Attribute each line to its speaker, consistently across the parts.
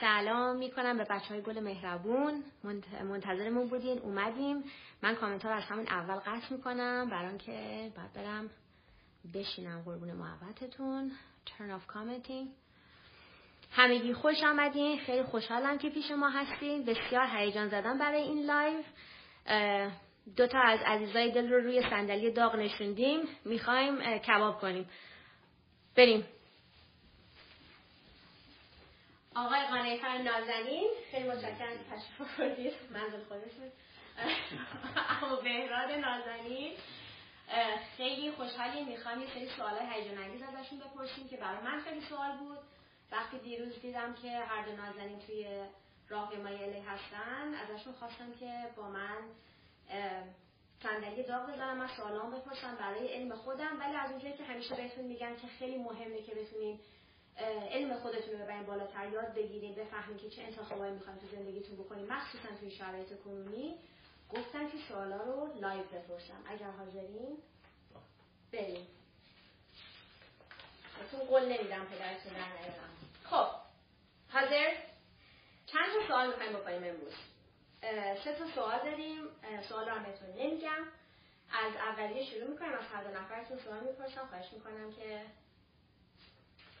Speaker 1: سلام می‌کنم به بچه های گل مهربون. منتظرمون بودین اومدیم. من کامنت ها رو از همین اول قطع می‌کنم برای که باید برم بشینم قربون محبتتون turn off commenting همگی خوش آمدین. خیلی خوشحالم که پیش ما هستین. بسیار هیجان زده‌ام برای این live. دو تا از عزیزای دل رو روی صندلی داغ نشوندیم. می‌خوایم کباب کنیم. بریم. آقای قانعتر نازنین خیلی متشکرم تشریف آوردید. منزل خودشون اما بهراد نازنین خیلی خوشحالیم می‌خوام یه سری سوالای هیجان انگیز ازشون بپرسیم که برای من خیلی سوال بود. وقتی دیروز دیدم که هر دو نازنین توی راهپیمایی الی هستن ازشون خواستم که با من صندلی داغ بزنم از سوالام بپرسم برای علم خودم. ولی از اونجایی که همیشه بهتون میگن که خیلی مهمه که بتونین علم خودتون رو ببرین بالاتر یاد بگیرین بفهمین که چه انتخابایی می‌خواین تو زندگیتون بکنین. مخصوصا توی شرایط کنونی. گفتم که سوالا رو live بپرسم. اگر حاضرین بریم. بهتون قول نمیدم پدرتون در نیارم. خب حاضر؟ چند تا سوال می‌خوایم بکنیم امروز؟ سه تا سوال داریم. سوال رو بهتون نمیگم. از اولیه شروع می‌کنم از هر دو نفرتون سوال می‌پرسم. خواهش می‌کنم که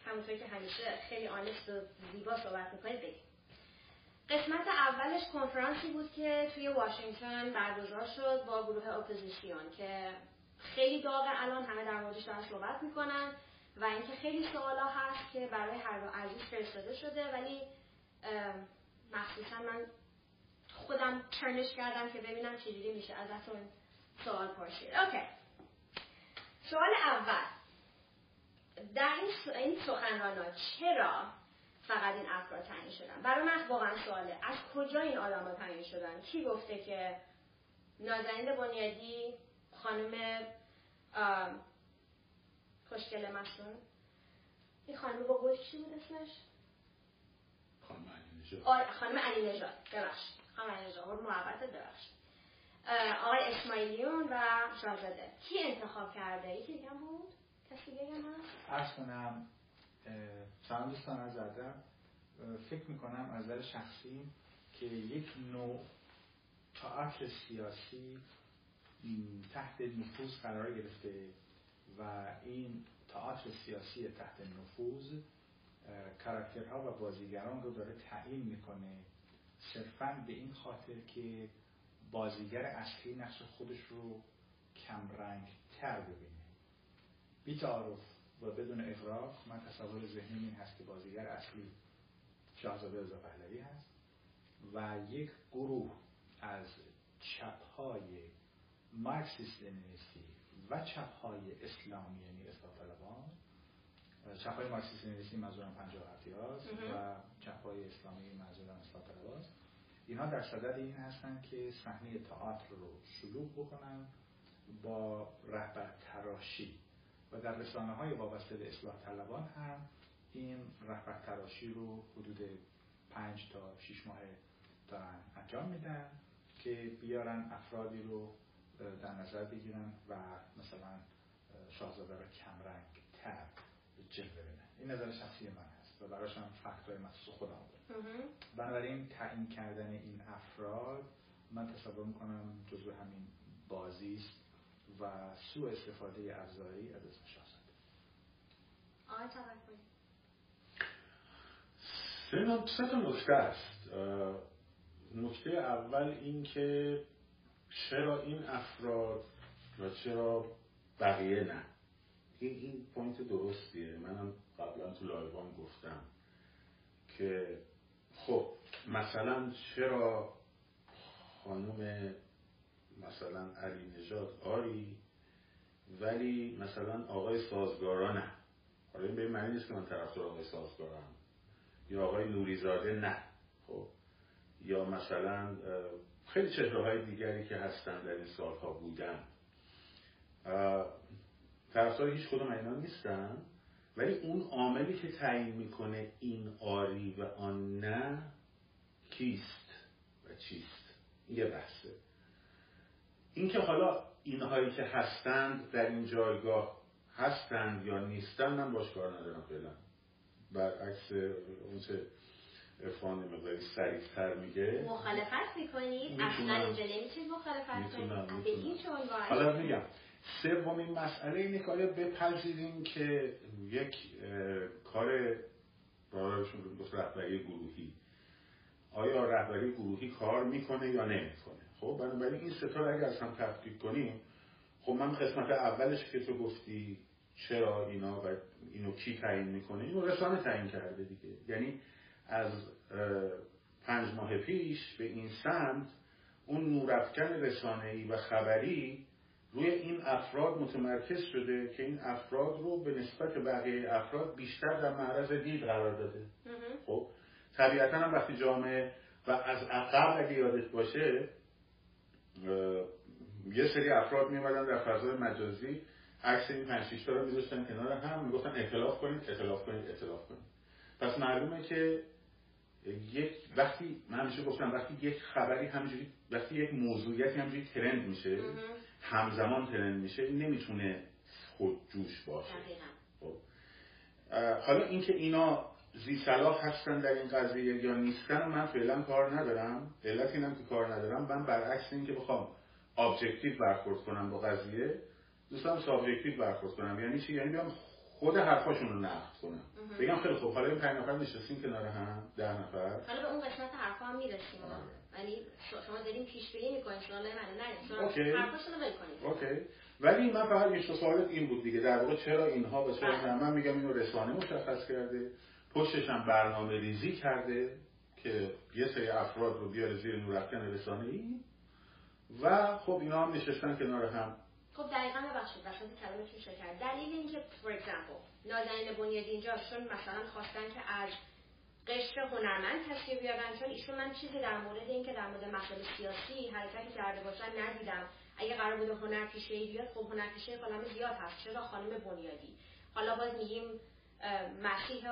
Speaker 1: همونطور که همیشه خیلی honest و زیبا صحبت می‌کنید بگید قسمت اولش کنفرانسی بود که توی واشنگتن برگزار شد با گروه اپوزیسیون که خیلی داغه الان همه در موردش دارن صحبت می‌کنن و اینکه خیلی سوالا هست که برای هر دو عزیز فرستاده شده ولی مخصوصا من خودم ترنش کردم که ببینم چجوری میشه ازتون سوال پرسید. OK. سوال اول. در این سخنرانا چرا فقط این افراد تعیین شدن؟ برای من واقعا سواله. از کجا این آدم تعیین شدن؟ کی گفته که نازنین بنیادی خانم خوشگل مشون این خانم با گل چی بود اسمش؟
Speaker 2: خانم علی نژاد.
Speaker 1: خانم علی نژاد. ببخشید. خانم علی نژاد. محبت ببخشید. آقای اسماعیلیون و شاهزاده. کی انتخاب کرده؟ یکی دیگه بود؟
Speaker 3: هست کنم سلام دوستان از ادب فکر می‌کنم از نظر شخصی که یک نوع تئاتر سیاسی تحت نفوذ قرار گرفته و این تئاتر سیاسی تحت نفوذ کاراکترها و بازیگران رو داره تعیین می‌کنه صرفا به این خاطر که بازیگر اصلی نقش خودش رو کمرنگ تر ببینه. بی تعارف و بدون اغراق من تصور ذهنی این هست که بازیگر اصلی شاهزاده رضا پهلوی هست و یک گروه از چپهای مارکسیست لنینیستی و چپهای اسلامی یعنی اصلاح طلبان چپهای مارکسیست لنینیستی منظورم 57 هاست و چپهای اسلامی منظورم اصلاح طلباست اینها در صدد این هستند که صحنه تئاتر رو شلوغ بکنن با رهبر تراشی. و در رسانه های وابسته به اصلاح طلبان هم این رهبر تراشی رو حدود پنج تا شیش ماه دارن انجام میدن که بیارن افرادی رو در نظر بگیرن و مثلا شاهزاده رو کمرنگ تر جلوه بدن. این نظر شخصی من هست و براش هم فکت های مخصوص خودم دارم بنابراین تعیین کردن این افراد من تصور می‌کنم جزو همین بازی است و سوء استفاده ابزاری از اسم شاهزاده
Speaker 2: سه تا نکته است. نکته اول این که چرا این افراد و چرا بقیه نه؟ این این پوینت درستیه. منم قبلا تو لایوان گفتم که خب مثلا چرا خانم مثلا علی نژاد آری ولی مثلا آقای سازگارا نه حالا این به معنی نیست که من طرفدار آقای سازگارم. یا آقای نوریزاده نه. خب. یا مثلا خیلی چهره های دیگری که هستن در این سالها بودن. طرفدار هیچ کدوم اینا نیستن. ولی اون عاملی که تعیین می‌کنه این آری و آن نه کیست و چیست؟ یه بحثه. اینکه حالا اینهایی که هستند در این جایگاه هستند یا نیستند من باش کار ندارم فعلا. برعکس اونچه افان مقداری سریعتر میگه
Speaker 1: مخالفت می‌کنید اصلا اینجا نمی‌تونید مخالفت کنید به هیچ عنوان؟
Speaker 2: حالا میگم سومین مسئله اینه که آیا بپذیریم که یک کار برایشون گفت رهبری گروهی. آیا رهبری گروهی کار می‌کنه یا نمی‌کنه؟ خب بنابراین این ستا اگر از هم تفکیک کنیم خب من قسمت اولش که تو گفتی چرا اینا و اینو کی تعیین می‌کنه اینو رسانه تعیین کرده دیگه. یعنی از پنج ماه پیش به این سمت اون نورافکن رسانه‌ای و خبری روی این افراد متمرکز شده که این افراد رو به نسبت بقیه افراد بیشتر در معرض دید قرار داده. خب طبیعتا هم وقتی جامعه و از عقب اگه یادت باشه یه سری افراد میمدن در فضای مجازی عکس این پنج رو میذاشتن کنار هم می‌گفتن اطلاف کنید اطلاف کنید اطلاف کنید. پس معلومه که یک وقتی من همیشه گفتم وقتی یک خبری همینجوری وقتی یک موضوعیتی همینجوری trend میشه همزمان trend میشه نمی‌تونه خود جوش باشه خب. حالا اینکه اینا ذی‌صلاح هستن در این قضیه یا نیستن من فعلا کار ندارم. علت اینم که کار ندارم. من برعکس این که بخوام objective برخورد کنم با قضیه دوستان subjective برخورد کنم. یعنی چی؟ یعنی بیام خود حرفاشون رو نقد کنم. بگم خیلی خوب حالا این پنج نفر نشستیم کنار هم ده نفر.
Speaker 1: حالا به اون قسمت حرفا هم می‌رسیم. ولی آره. شما داریم پیش بینی می‌کنید شما من نه
Speaker 2: OK.
Speaker 1: حرفاشون رو کنید
Speaker 2: OK. ولی من فقط یه سوالت این بود دیگه. در واقع چرا اینها و چرا بله. من میگم اینو رسانه مشخص کرده. پشتش هم برنامه ریزی کرده که یه سری افراد رو بیاره زیر نورافکن رسانه ای و خب اینا هم نشستن کنار هم.
Speaker 1: خب دقیقا ببخشید وسط کلامتون شکر دلیل اینکه فور اگزامپل نازنین بنیادی اینجا چون مثلا خواستن که از قشر هنرمند تصویر بیارن چون ایشون من چیزی در مورد اینکه در مورد مسائل سیاسی حرکتی کرده باشن ندیدم. اگه قرار بوده هنر پیشه ای بیاد خب هنر پیشه خانم زیاد هست. چرا خانم بنیادی؟ حالا باز میگیم مسیح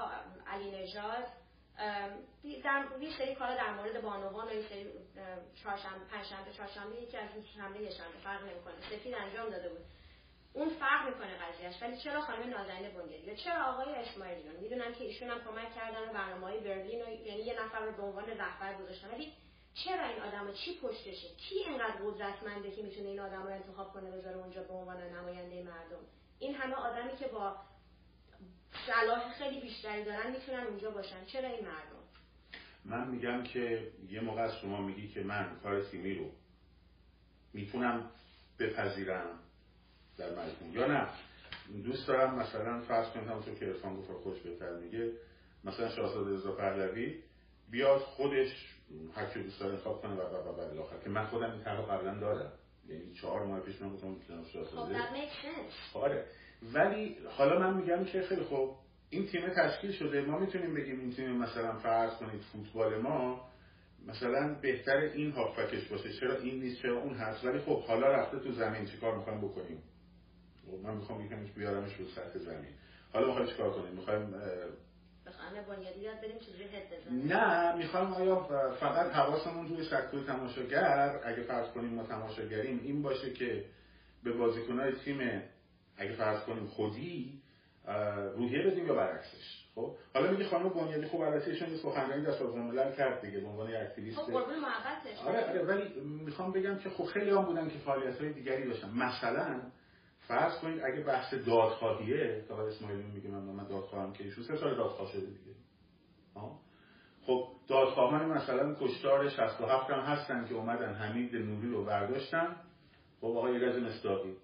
Speaker 1: علی نژاد. در یه سری کارا در مورد بانوان و یه سری چهارشنبه پنجشنبه چهارشنبه یکی از این شنبه یه شنبه فرق نمی‌کنه. سفید انجام داده بود. اون فرق می‌کنه قضیهش ولی چرا خانم نازنین بنیادی یا چرا آقای اسماعیلیون می‌دونن که ایشون هم کمک کردن برنامه های برلین و یعنی یه نفر رو به عنوان رهبر گذاشتن. ولی چرا این آدم چی پشتشه؟ کی اینقدر قدرتمنده که می‌تونه این آدم رو انتخاب کنه بذاره اونجا به عنوان نماینده مردم؟ این همه آدمی که با صلاح خیلی بیشتری دارن می‌تونن اونجا باشن. چرا این مردم؟
Speaker 2: من میگم که یه موقع از شما میگی که من کار تیمی رو می‌تونم بپذیرم در مجموع. یا نه؟ دوست دارم مثلا فرض کنید همونطور که ارفان گفت خوش بهتر میگه مثلا شاهزاده رضا پهلوی بیاد خودش هر کی دوست داره انتخاب کنه و و و که من خودم این طرح قبلا دارم یعنی چهار ماه پیش من گفتم
Speaker 1: شاهزاده
Speaker 2: خب آره. ولی حالا من میگم که خیلی خوب این تیم تشکیل شده ما می‌تونیم بگیم این تیم مثلا فرض کنید فوتبال ما مثلا بهتر این هافکش باشه چرا این نیست چرا اون هست؟ ولی خب حالا رفته تو زمین چیکار می‌خوایم بکنیم؟ خب من می‌خوام یکمش بیارمش رو سطح زمین. حالا می‌خوایم چیکار کنیم؟ می‌خوایم نه می‌خوایم آیا فقط حواسمون روی سکتور تماشاگر؟ اگه فرض کنیم ما تماشاگریم این باشه که به بازیکنهای تیم اگه فرض کنیم خودی روحیه بدیم یا برعکسش. خب؟ حالا میگه خانم بنیادی خب برعکسشون یه سخنرانی در سازمان ملل کرد دیگه به عنوان اکتیویست.
Speaker 1: خب
Speaker 2: آره آره ولی می‌خوام بگم که خب خیلی هم بودن که فعالیت های دیگری داشتن. مثلا فرض کنید اگه بحث دادخواهیه که آقای اسماعیلی میگه من من دادخواهم که ایشون سه سال دادخواه شده دیگه. خب دادخواهان مثلا کشتار 67 هم هستن که اومدن حمید نوری رو برداشتن. خب آقای رز مصداقی.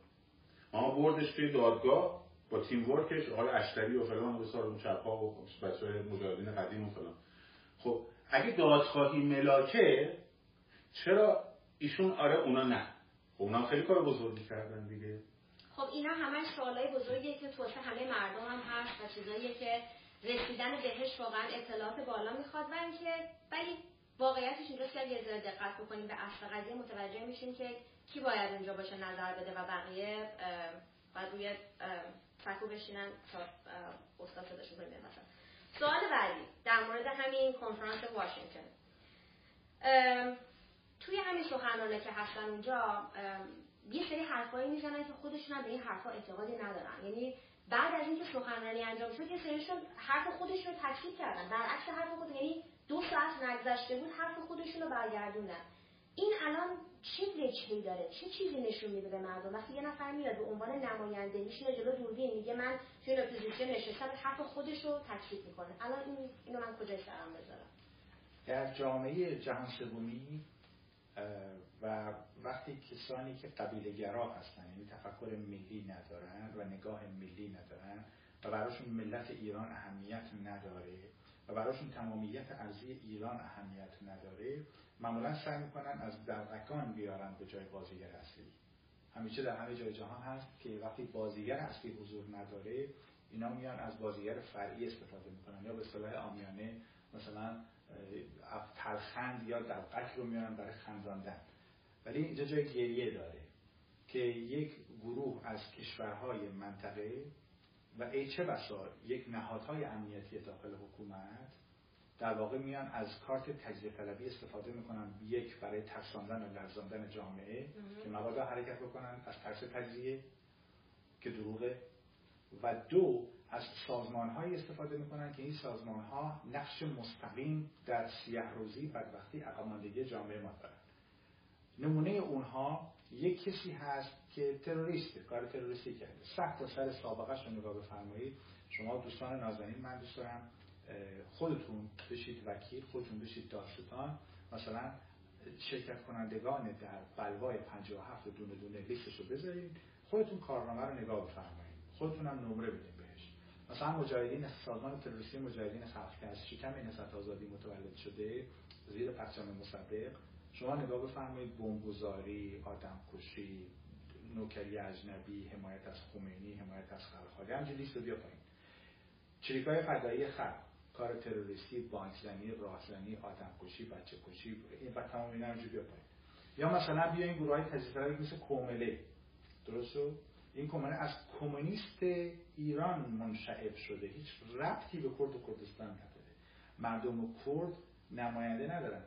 Speaker 2: اما بردش توی دادگاه با تیم ورکش آقای اشتری و فلان و سال اون و بچه مجاهدین قدیم و فلان. خب اگه دادخواهی ملاکه چرا ایشون؟ آره اونا نه. خب اونا خیلی کار بزرگی کردن دیگه.
Speaker 1: خب اینا همش سوالای بزرگیه که توسه همه مردم هم هست و چیزاییه که رسیدن بهش واقعا اطلاعات بالا می‌خواد و اینکه ولی واقعیتش اینجاست که ذره دقت بکنیم به اصل قضیه متوجه میشیم که کی باید اونجا باشه نظر بده و بقیه باید روی سکو بشینن تا استاد صداشون مثلا. سوال بعدی در مورد همین کنفرانس واشنگتن. توی همین سخنرانه که هستن اونجا یه سری حرفایی می‌زنن که خودشون هم به این حرفا اعتقادی ندارن. یعنی بعد از اینکه سخنرانی انجام شد یه سریشون حرف خودش رو تکذیب کردن. برعکس حرف خود یعنی دو ساعت نگذشته بود حرف خودشون رو برگردونن این الان چه وجهی داره؟ چه چیزی نشون میده به مردم؟ وقتی یه نفر میاد به عنوان نماینده میشینه جلو دوربین میگه من توی اپوزیسیون نشستم حرف خودش رو تکذیب می‌کنه. الان این اینو من کجای سرم بذارم؟
Speaker 3: در جامعه جهان سومی و وقتی کسانی که قبیله گرا هستن یعنی تفکر ملی ندارن و نگاه ملی ندارن و براشون ملت ایران اهمیت نداره براشون تمامیت ارزی ایران اهمیت نداره معمولا سعی می‌کنن از دلقکان بیارن به جای بازیگر اصلی. همیشه در همه جای جهان هست که وقتی بازیگر اصلی حضور نداره اینا میان از بازیگر فرعی استفاده می‌کنن یا به صلاح آمیانه مثلا تلخند یا دلقک رو میارن برای خنداندن. ولی اینجا جای گریه داره که یک گروه از کشورهای منطقه و ای چه بسا یک نهادهای امنیتی داخل حکومت در واقع میان از کارت تجزیه طلبی استفاده می‌کنن یک برای ترساندن و لرزاندن جامعه که مبادا حرکت بکنن از ترس تجزیه که دروغه و دو از سازمان های استفاده می‌کنن که این سازمان ها نقش مستقیم در سیه روزی بدبختی اقاماندگی جامعه ما دارن نمونه اونها یک کسی هست که تروریسته کار تروریستی کرده. صد تا سر سابقه رو نگاه بفرمایید. شما دوستان نازنین من دوست دارم خودتون بشید وکیل خودتون بشید داستان مثلا شرکت کنندگان در بلوای 57 دونه دونه لیستش رو بذارید. خودتون کارنامه رو نگاه بفرمایید. خودتون هم نمره بدید بهش. مثلا مجاهدین سازمان تروریستی مجاهدین خلق که از شکم نسبت آزادی متولد شده زیر پرچم مصدق. شما نگاه بفرمایید بمبگذاری آدمکشی نوکری اجنبی حمایت از خمینی حمایت از خلق همچین لیست رو بیا پایین. چریکای فدایی خلق. کار تروریستی بانکزنی راهزنی آدمکشی بچه کشی این و تمام اینا بیا پایین. یا مثلا بیا این گروه های تجزیه مثل کومله. درست این کومله از کمونیست ایران منشعب شده. هیچ ربطی به کرد و کردستان نداره. مردم کرد نماینده ندارن.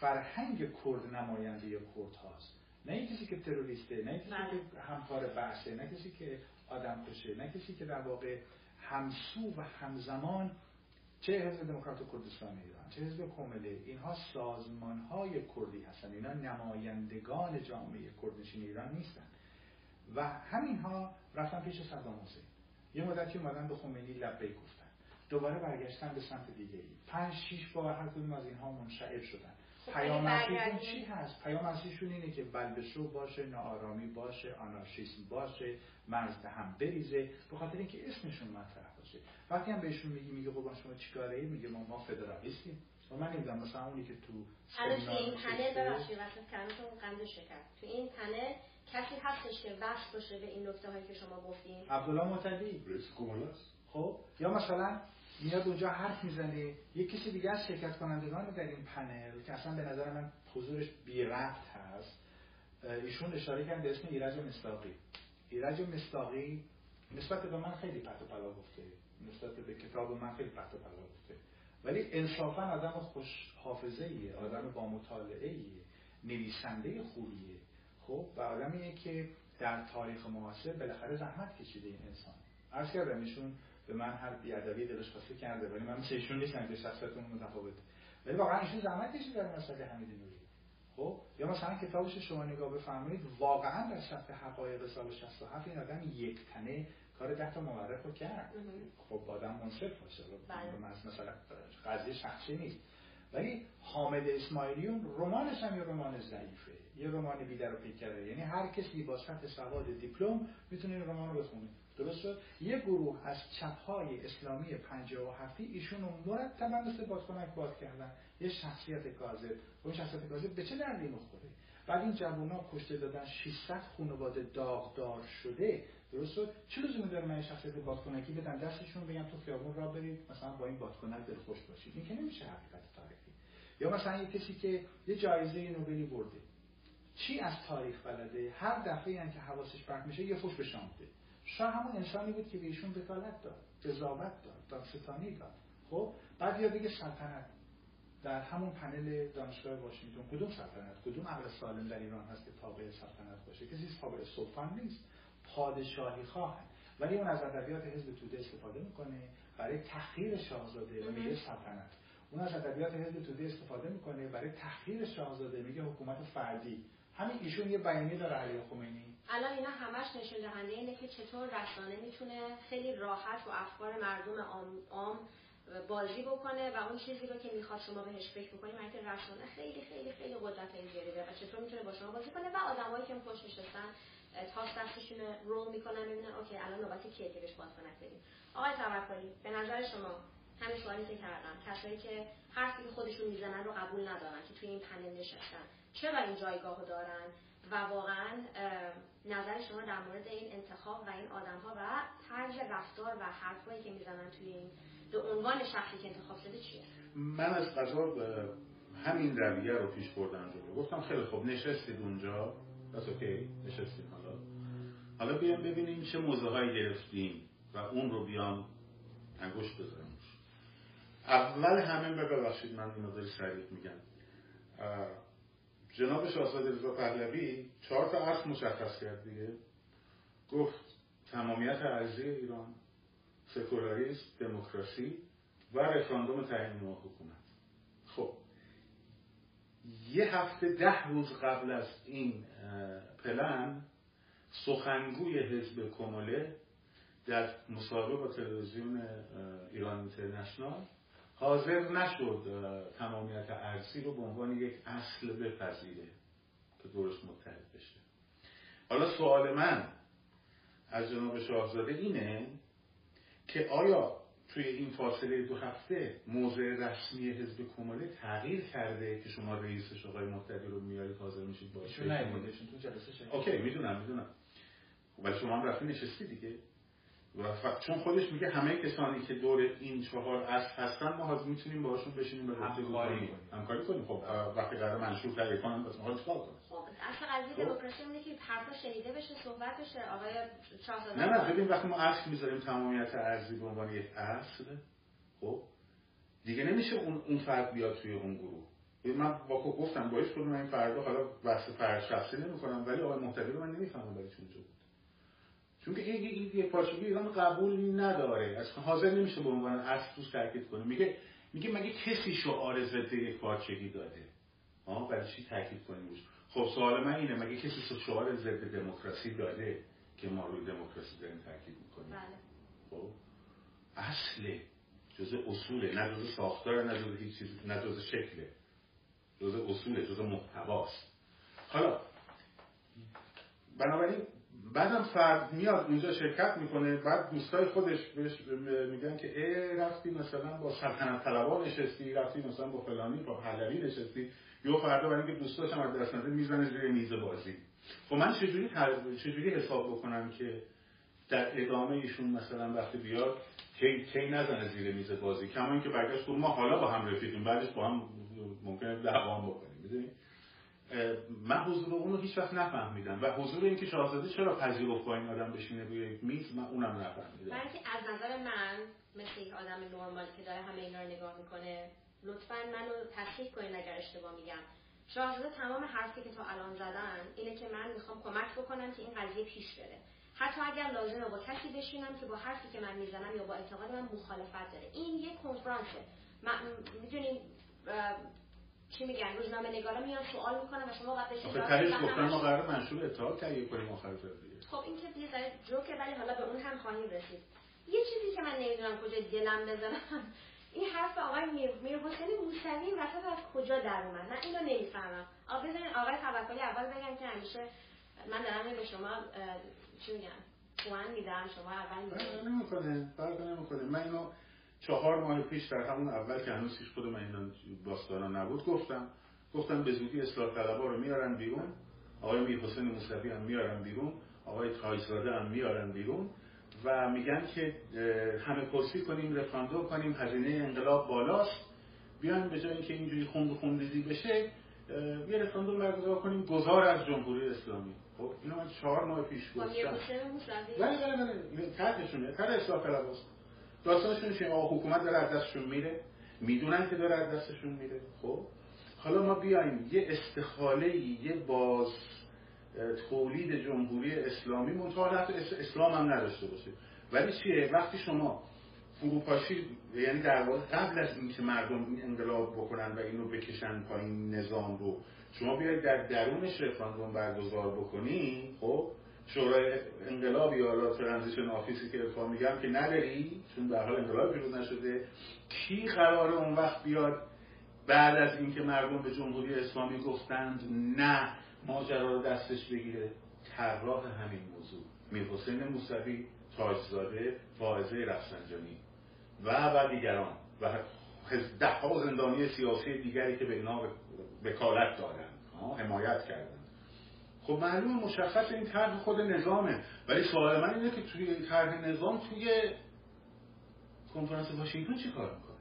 Speaker 3: فرهنگ کرد نماینده کرد هاست. نه کسی که تروریسته نه کسی بله. که همکار بحثه نه کسی که آدم کشه نه کسی که در واقع همسو و همزمان چه حزب دموکرات کردستان ایران چه حزب کومله اینها سازمان های کردی هستن اینا نمایندگان جامعه کردنشین ایران نیستن. و همین ها رفتن پیش صدام حسین. یه مدتی اومدن به خمینی لبه گفتن. دوباره برگشتن به سمت دیگه ای پنج شیش بار هر کدوم از اینها منشعب شدن. پیام اصلیشون چی هست؟ پیام اصلیشون اینه که بلبشو باشه ناآرامی باشه آنارشیسم باشه مرز هم بریزه به خاطر اینکه اسمشون مطرح باشه. وقتی هم بهشون میگی میگه قربان شما چیکاره ای میگه ما ما فدرالیستیم. و من نمی‌دونم مثلا اونی که تو
Speaker 1: الان تو این پنل ببخشید وقت کردتون قند شکر. تو این پنل کسی هستش که وصل باشه به این نکته هایی که شما گفتین؟
Speaker 3: عبدالله معتدی.
Speaker 2: رئیس
Speaker 3: خب یا مثلا میاد اونجا حرف می‌زنه. یک کسی دیگه از شرکت کنندگان در این پنل که اصلا به نظر من حضورش بی رفت هست ایشون اشاره کرد به اسم ایرج مستاقی ایرج مستاقی نسبت به من خیلی پرت و پلا گفته. نسبت به کتاب من خیلی پرت و پلا گفته. ولی انصافا آدم خوش حافظه ایه آدم با مطالعه ایه نویسنده خوبیه. خب و آدمیه که در تاریخ معاصر بالاخره زحمت کشیده این انسان. عرض کردم ایشون به من هر بیادبی دلش خواسته کرده ولی من مثل ایشون نیستم که شخصیتون متفاوته. ولی واقعا ایشون زحمت کشیده در مسئله حمید نوری. خب؟ یا مثلا کتابش شما نگاه بفرمایید واقعا در صفحه حقایق سال 67 این آدم یک تنه کار ده تا مورخ رو کرد. خب آدم منصف باشه. بله. مثلا قضیه شخصی نیست. ولی حامد اسماعیلیون رمانش هم یه رمان ضعیفه. یه رمان بیدر و پیکره یعنی هر کسی با سطح سواد دیپلم می‌تونه این رمان رو بخونه. درست یه گروه از چپهای اسلامی 57 ایشون رو مرتبا مثل بادکنک باد کردن. یه شخصیت کاذب اون شخصیت کاذب به چه دردی مخوره بعد این جوونا کشته دادن 600 خانواده داغدار شده. درست چه لزومی داره من شخصیت بادکنکی بدن دستشون بگم تو خیابون را برید مثلا با این بادکنک دل خوش باشید. این که نمیشه حقیقت تاریخی. یا مثلا یه کسی که یه جایزه نوبلی برده. چی از تاریخ بلده؟ هر دفعه هم که حواسش پرت میشه یه فوش به شامته شاه همون انسانی بود که به ایشون وکالت داد قضاوت داد دادستانی داد. خب بعد یا دیگه سلطنت. در همون پنل دانشگاه واشنگتن کدوم سلطنت؟ کدوم عقل سالم در ایران هست که تابع سلطنت باشه؟ کسی تابع سلطان نیست. پادشاهی خواه ولی اون از ادبیات حزب توده استفاده می‌کنه. برای تحقیر شاهزاده و میگه سلطنت. اون از ادبیات حزب توده استفاده می‌کنه. برای تحقیر شاهزاده میگه حکومت فردی. همین ایشون یه بیانیه داره علی خمینی.
Speaker 1: الان اینا همش نشون دهنده اینه که چطور رسانه می‌تونه خیلی راحت و افکار مردم عام بازی بکنه و اون چیزی رو که می‌خواد شما بهش فکر بکنید معنی که رسانه خیلی خیلی خیلی قدرت اینجوری داره و چطور می‌تونه با شما بازی کنه و آدمایی که پشت نشستن تاس دستشون رول می‌کنن می‌بینن اوکی الان نوبت کیه که بهش بازخونک بدیم آقای توکلی به نظر شما همین سوالی که کردم کسایی که حرفی که خودشون می‌زنن رو قبول ندارن که توی این پنل نشستن. چرا این جایگاه دارن؟ و واقعا نظر شما در مورد این انتخاب و این آدم ها و طرز رفتار و حرفایی که می‌زنن توی این به عنوان شخصی که انتخاب شده چیه؟
Speaker 2: من از قضا همین رویه رو پیش بردم جلو گفتم خیلی خوب نشستید اونجا. بس اوکی نشستید حالا. حالا بیام ببینیم چه های گرفتیم و اون رو بیام انگوش بذارم اول همه ببخشید من این مداری سریع میگم. جناب شاهزاده رضا پهلوی چهار تا اصل مشخص کرد دیگه. گفت تمامیت ارزی ایران سکولاریسم دموکراسی و رفراندوم تعیین نوع حکومت. خب یه هفته ده روز قبل از این پلن سخنگوی حزب کموله در مصاحبه با تلویزیون ایران اینترنشنال حاضر نشد تمامیت ارزی رو به عنوان یک اصل بپذیره که درست متحد بشه. حالا سوال من از جناب شاهزاده اینه که آیا توی این فاصله دو هفته موضع رسمی حزب کماله تغییر کرده که شما رئیسش آقای متحدی رو میارید حاضر میشید؟ باشه
Speaker 3: تو جلسه
Speaker 2: اوکی می‌دونم می‌دونم. ولی شما هم رفتی نشستی دیگه. و چون خودش میگه همه کسانی که دور این چهار اصل هستن ما حاضر می‌تونیم باهاشون بشینیم و
Speaker 3: همکاری کنیم.
Speaker 2: همکاری کنیم. خب وقتی قرار منشور تهیه کنم بس ما چیکار کنیم
Speaker 1: خب اصل قضیه خب. دموکراسی اینه که حرفا شنیده بشه صحبت بشه. آقای شاهزاده
Speaker 2: نه نه ببین وقتی ما اصل می‌ذاریم تمامیت ارزی به عنوان یک اصل خب دیگه نمیشه اون اون فرد بیاد توی اون گروه. من با گفتم باعث کدوم این فردا حالا بحث فرد شخصی نمی‌کنم ولی آقای محتوی من نمی‌فهمم برای چون چون که این یک پارچگی ایران قبول نداره. از حاضر نمیشه به عنوان اصل توش تاکید کنه. میگه میگه مگه کسی شعار ضد یک پارچگی داده؟ ها برای چی تاکید کنیم روش؟ خب سوال من اینه مگه کسی شعار ضد دموکراسی داده که ما روی دموکراسی داریم تاکید می‌کنیم؟
Speaker 1: بله.
Speaker 2: خب اصله جزء اصوله. نه جزء ساختار نه جزء هیچ چیز نه جزء شکله. جزء اصوله جزء محتواست. حالا بنابراین بعدم فرد میاد اونجا شرکت می‌کنه بعد دوستای خودش میگن که ای رفتی مثلا با سلطنت طلبا نشستی رفتی مثلا با فلانی با پهلوی نشستی. یا فردا برای اینکه دوستاش هم از دست نده می‌زنه زیر میز بازی. خب من چجوری چجوری حساب بکنم که در ادامه ایشون مثلا وقتی بیاد کی کی نزنه زیر میز بازی؟ کما اینکه برگشت ما حالا با هم رفیقیم بعدش با هم ممکنه دعوام بکنیم می‌دونی؟ من حضور اون رو هیچ وقت نفهمیدم. و حضور اینکه شاهزاده چرا پذیرفت با این آدم بشینه روی یک میز من اونم نفهمیدم.
Speaker 1: من که از نظر من مثل یک آدم نرمال که داره همه اینا رو نگاه می‌کنه لطفا منو تصحیح کنین اگر اشتباه میگم. شاهزاده تمام حرفی که تا الان زدن اینه که من می‌خوام کمک بکنم که این قضیه پیش بره. حتی اگر لازمه با کسی بشینم که با حرفی که من می‌زنم یا با اعتقاد من مخالفت داره. این یک کنفرانسه. می‌دونین چی میگن؟ روزنامه نگارا میان سوال می‌کنن و شما
Speaker 2: آخه تهش گفتن ما قرار منشور اطلاع تهیه کنیم آخر دیگه.
Speaker 1: خب این که دیگه داره جوکه ولی حالا به اون هم خواهیم رسید. یه چیزی که من نمی‌دونم کجا دلم بزنم. این حرف آقای میر, میر حسین موسوی وسط از کجا در اومد؟ من اینو نمی‌فهمم. آقا بزنین آقای توکلی اول بگم که همیشه من دارم به شما چی پوان میدم شما اول
Speaker 2: میگم نمی‌کنه. فرق نمی‌کنه. من اینو چهار ماه پیش در همون اول که هنوز هیچ خود من این باستانا نبود گفتم گفتم به زودی اصلاح طلبا رو میارن بیرون آقای میر حسین موسوی هم میارن بیرون آقای تایزاده هم میارن بیرون و میگن که همه کرسی کنیم رفراندوم کنیم هزینه انقلاب بالاست بیان به جای اینکه اینجوری خوند خوندیزی بشه یه رفراندوم برگزار کنیم گذار از جمهوری اسلامی. خب اینو من چهار ماه پیش گفتم.
Speaker 1: بله
Speaker 2: بله بله طرحشونه طرح اصلاح طلباست داستانشون چیه آقا حکومت داره از دستشون میره. می‌دونن که داره از دستشون میره. خب؟ حالا ما بیایم یه استخاله یه باز تولید جمهوری اسلامی منتها اسلام هم نداشته باشه. ولی چیه؟ وقتی شما فروپاشی یعنی در واقع قبل از اینکه مردم این انقلاب بکنن و اینو بکشن پایین نظام رو شما بیاید در درونش رفراندوم برگزار بکنی خب؟ شورای انقلاب یا transition office ی که عرفا میگم که نداری چون در حال انقلاب پیروز نشده. کی قراره اون وقت بیاد بعد از اینکه مردم به جمهوری اسلامی گفتند نه ماجرا رو دستش بگیره؟ طراح همین موضوع. میر حسین موسوی تاجزاده فائزه رفسنجانی و و دیگران و ده ها زندانی سیاسی دیگری که به اینا وکالت دارن حمایت کردن. خب معلوم مشخص این طرح خود نظامه. ولی سوال من اینه که توی طرح نظام توی کنفرانس واشنگتن چی کار می‌کنه؟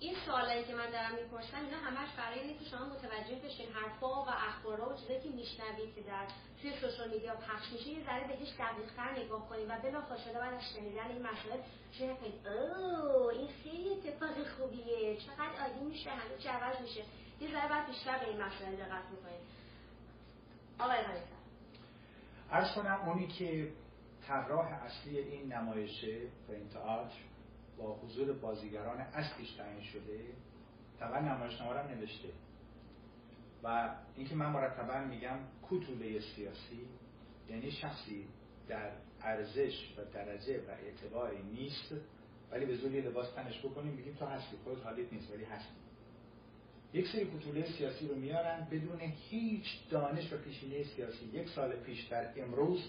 Speaker 1: این سوالایی که من دارم می‌پرسم اینا همش برای اینه که شما متوجه بشین حرفا و اخبارا و چیزایی که میشنوید که در توی سوشال میدیا پخش میشه یه ذره بهش دقیقتر نگاه کنید و بلافاصله بعد از شنیدن این مسئله شما کنید اوه این خیلی اتفاق خوبیه. چقدر عالی میشه همه چی عوض میشه. یه ذره بعد بیشتر به این مسئله دقت می‌کنید آقای
Speaker 3: ارز کنم اونی که طراح اصلی این نمایشه و این تئاتر با حضور بازیگران اصلیش تعیین شده طبعا نمایشنامه نوشته. و اینکه من مرتبا میگم کوتوله سیاسی یعنی شخصی در ارزش و درجه و اعتباری نیست ولی به زور لباس تنش بکنیم بگیم تو هستی خود حالیت نیست ولی هستی. یک سری کوتوله سیاسی رو میارن بدون هیچ دانش و پیشینه سیاسی. یک سال پیش در امروز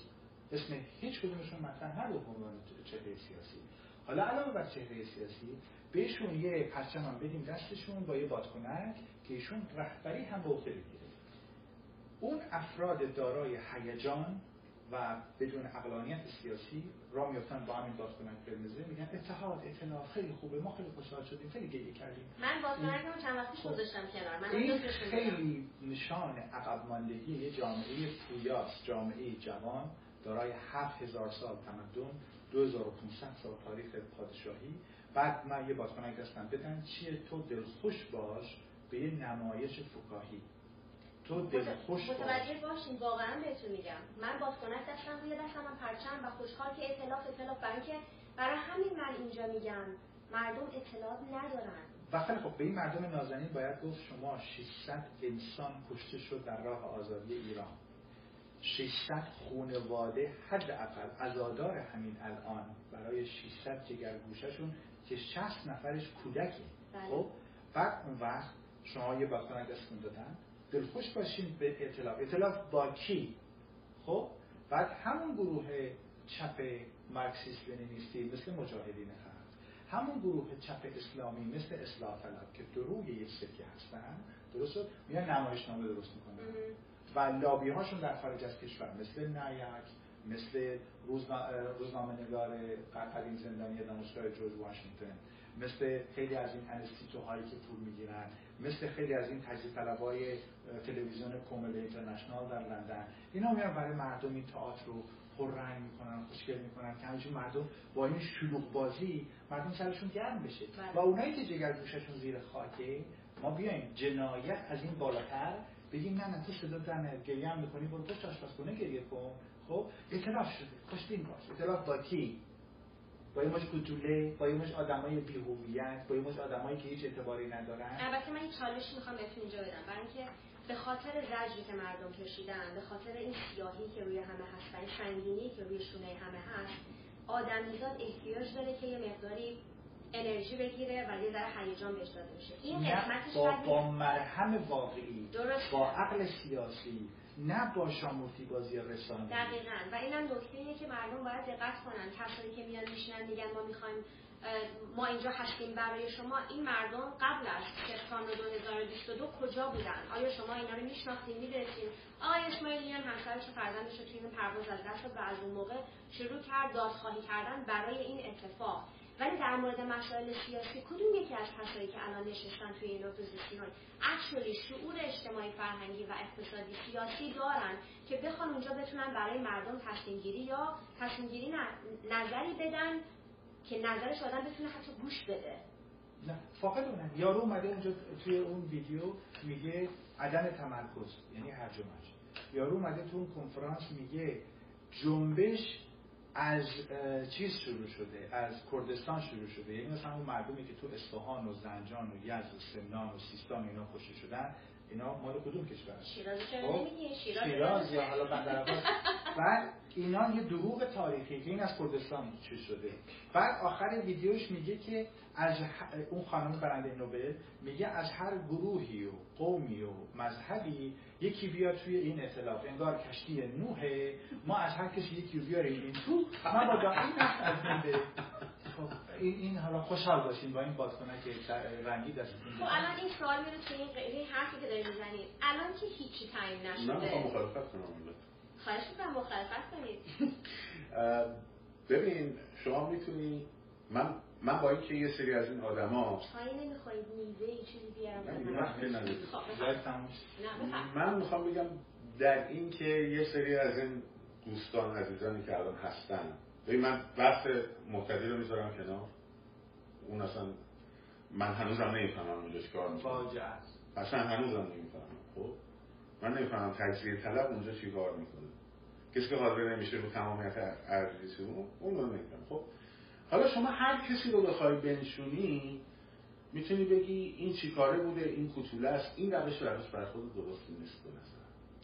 Speaker 3: اسم هیچ کدومشون مطرح نبود عنوان چهره سیاسی. حالا علاوه بر چهره سیاسی بهشون یه پرچم هم بدیم دستشون با یه بادکنک که ایشون رهبری هم به عهده اون افراد دارای هیجان و بدون اقلانیت سیاسی را میفتن با همین بادکنک قرمزه میگن اتحاد اتحاد خیلی خوبه ما خیلی خوشحال شدیم خیلی گریه کردیم.
Speaker 1: من رو چند وقتی خب، گذاشتم کنار. من
Speaker 3: این خیلی نشان عقب ماندگی یه جامعه پویاس جامعه جوان دارای 7000 سال تمدن 2500 سال تاریخ پادشاهی. بعد من یه بادکنک دستم بدن چیه؟ تو دلخوش باش به یه نمایش فکاهی. تو دلخوش
Speaker 1: باش متوجه باشین واقعا بهتون میگم. من بادکنک دستم روی دستم من پرچم و خوشحال که اطلاف اطلاف برای که برای همین من اینجا میگم مردم اطلاعات ندارن.
Speaker 3: و خیلی خب به این مردم نازنین باید گفت شما 600 انسان کشته شد در راه آزادی ایران. 600 خونواده حداقل عزادار همین الان برای 600 جگرگوششون که 60 نفرش کودکی. بله. خب بعد اون وقت شما یه بادکنک دستون دادن. دلخوش باشین به اطلاف. اطلاف با کی؟ خب بعد همون گروه چپ مارکسیست لنینیستی مثل مجاهدین خلق همون گروه چپ اسلامی مثل اصلاح طلب که روی یک سکه هستن درست میان نمایشنامه درست می‌کنن. و لابی هاشون در خارج از کشور مثل نیک مثل روزنامه نگار قدیم زندانی دانشگاه جورج واشنگتن مثل خیلی از این انستیتو هایی که پول می‌گیرن. مثل خیلی از این تجزیه طلبای تلویزیون کومل اینترنشنال در لندن. اینا میان برای مردم این تئاتر رو پررنگ می‌کنن خوشگل می‌کنن. که همچنین مردم با این شلوغ بازی مردم سرشون گرم بشه. بله. و اونایی که جگر گوششون زیر خاکه ما بیایم جنایت از این بالاتر بگیم نه نه تو صدا در گریه هم می‌کنی برو پشت آشپزخونه گریه کن. خب اطلاف شده. خوشبین باش اطلاف با کی؟ با این مش کتوله با این مش آدمای بی‌هویت با این مش آدمایی که هیچ اعتباری ندارن.
Speaker 1: البته من این چالش می‌خوام بهتون اینجا بدم. برای اینکه به خاطر زجری که مردم کشیدن به خاطر این سیاهی که روی همه هست و این سنگینی که روی شونه همه هست آدمیزاد احتیاج داره که یه مقداری انرژی بگیره و یه ذره هیجان بهش داده بشه. این قسمتش
Speaker 3: با, با مرهم واقعی درست با عقل سیاسی نه با شامورتی بازی رسانه
Speaker 1: دقیقا. و اینم نکته اینه که مردم باید دقت کنن. کسایی که میان میشنن میگن ما می‌خوایم ما اینجا هستیم. برای شما این مردم قبل از سپتامبر 2022 کجا بودن؟ آیا شما اینا رو میشناختین می‌دونستین؟ آقای اسماعیلیان همسرش و فرزندش رو توی این پرواز از دست و از اون موقع شروع کرد دادخواهی کردن برای این اتفاق. ولی در مورد مسائل سیاسی کدوم یکی از کسایی که الان نشستن توی این اپوزیسیون اکچولی شعور اجتماعی فرهنگی و اقتصادی سیاسی دارن که بخوان اونجا بتونن برای مردم تصمیم گیری یا تصمیم گیری نظری بدن که نظرش آدم بتونه حتی گوش بده؟
Speaker 3: نه فاقد اونم. یارو اومده اونجا توی اون ویدیو میگه عدم تمرکز یعنی هرج و یارو اومده تو اون کنفرانس میگه جنبش از چیز شروع شده از کردستان شروع شده. یعنی مثلا اون مردمی که تو اصفهان و زنجان و یزد و سمنان و سیستان اینا کشته شدن اینا مال کدوم کشور؟
Speaker 1: شیراز
Speaker 3: خب،
Speaker 1: نمیگی؟ شیراز
Speaker 3: شیراز یا حالا بندر اینا یه دروغ تاریخی که این از کردستان چیز شده. بعد آخر ویدیوش میگه که از اون خانم برنده نوبل میگه از هر گروهی و قومی و مذهبی یکی بیاد توی این اطلاف انگار کشتی نوحه ما از هر کسی یکی بیاریم این تو من با این خب این, این حالا خوشحال باشین با این بادکنک رنگی دستتون
Speaker 1: خب الان این سوال میره توی این حرفی که داری می‌زنید الان که هیچی تعیین نشده.
Speaker 2: مخالفت کنم.
Speaker 1: خواهش می‌کنم مخالفت کنید.
Speaker 2: ببین شما می‌تونی من من با اینکه یه سری از این آدما
Speaker 1: چای نمی‌خورید میوه چیزی بیارم. خب، بفرمایید.
Speaker 2: من می‌خوام بگم در این که یه سری از این دوستان عزیزانی که الان هستن ببین من بحث مقتدی رو می‌ذارم کنار. اون اصلا من هنوزم نمی‌فهمم اونجا چیکار می‌کنه. اصلا هنوزم نمی‌فهمم خب؟ من نمی‌فهمم تجزیه طلب اونجا چی کار می‌کنه. کسی که حاضر نمیشه رو تمامیت ارزی اون اون رو نمیفهم خب حالا شما هر کسی رو بخوای بنشونی می‌تونی بگی این چی کاره بوده این کوتوله است این روش روش برای خود درست نیست به نظر.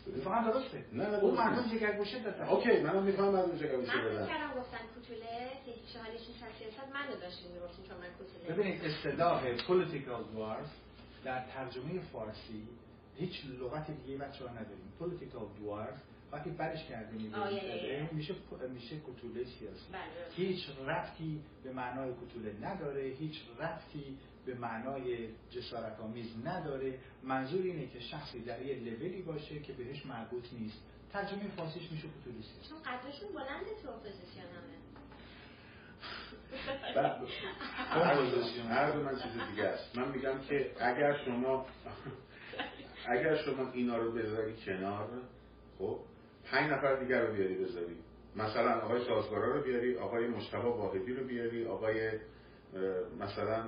Speaker 3: اتفاقا درسته.
Speaker 2: نه، نه،
Speaker 3: اون مردم
Speaker 2: نیست.
Speaker 3: جگرگوشه دادن.
Speaker 2: اوکی منم می‌فهمم بعد اونجا گوشه
Speaker 1: من فکر
Speaker 2: بدم
Speaker 1: کردم گفتن کوتوله که هیچ حالش نیست از سیاست منو داشتیم می‌گفتیم چون من کوتوله
Speaker 3: ببینید اصطلاح political dwarf در ترجمه فارسی هیچ لغت دیگه بچه ها نداریم. political dwarf وقتی برش کرده
Speaker 1: یه، یه.
Speaker 3: میشه میشه کتوله سیاسی.
Speaker 1: بله،.
Speaker 3: هیچ رفتی به معنای کتوله نداره هیچ رفتی به معنای جسارت آمیز نداره. منظور اینه که شخصی در یه لولی باشه که بهش مربوط نیست. ترجمه فارسیش میشه کتوله سیاسی.
Speaker 1: چون قدرشون بلنده تو
Speaker 2: بعد- هر دو من چیز دیگه است. من میگم که اگر شما اگر شما اینا رو بذاری کنار خب پنج نفر دیگر رو بیاری بذاری. مثلا آقای سازگارا رو بیاری آقای مشتبه واحدی رو بیاری آقای مثلا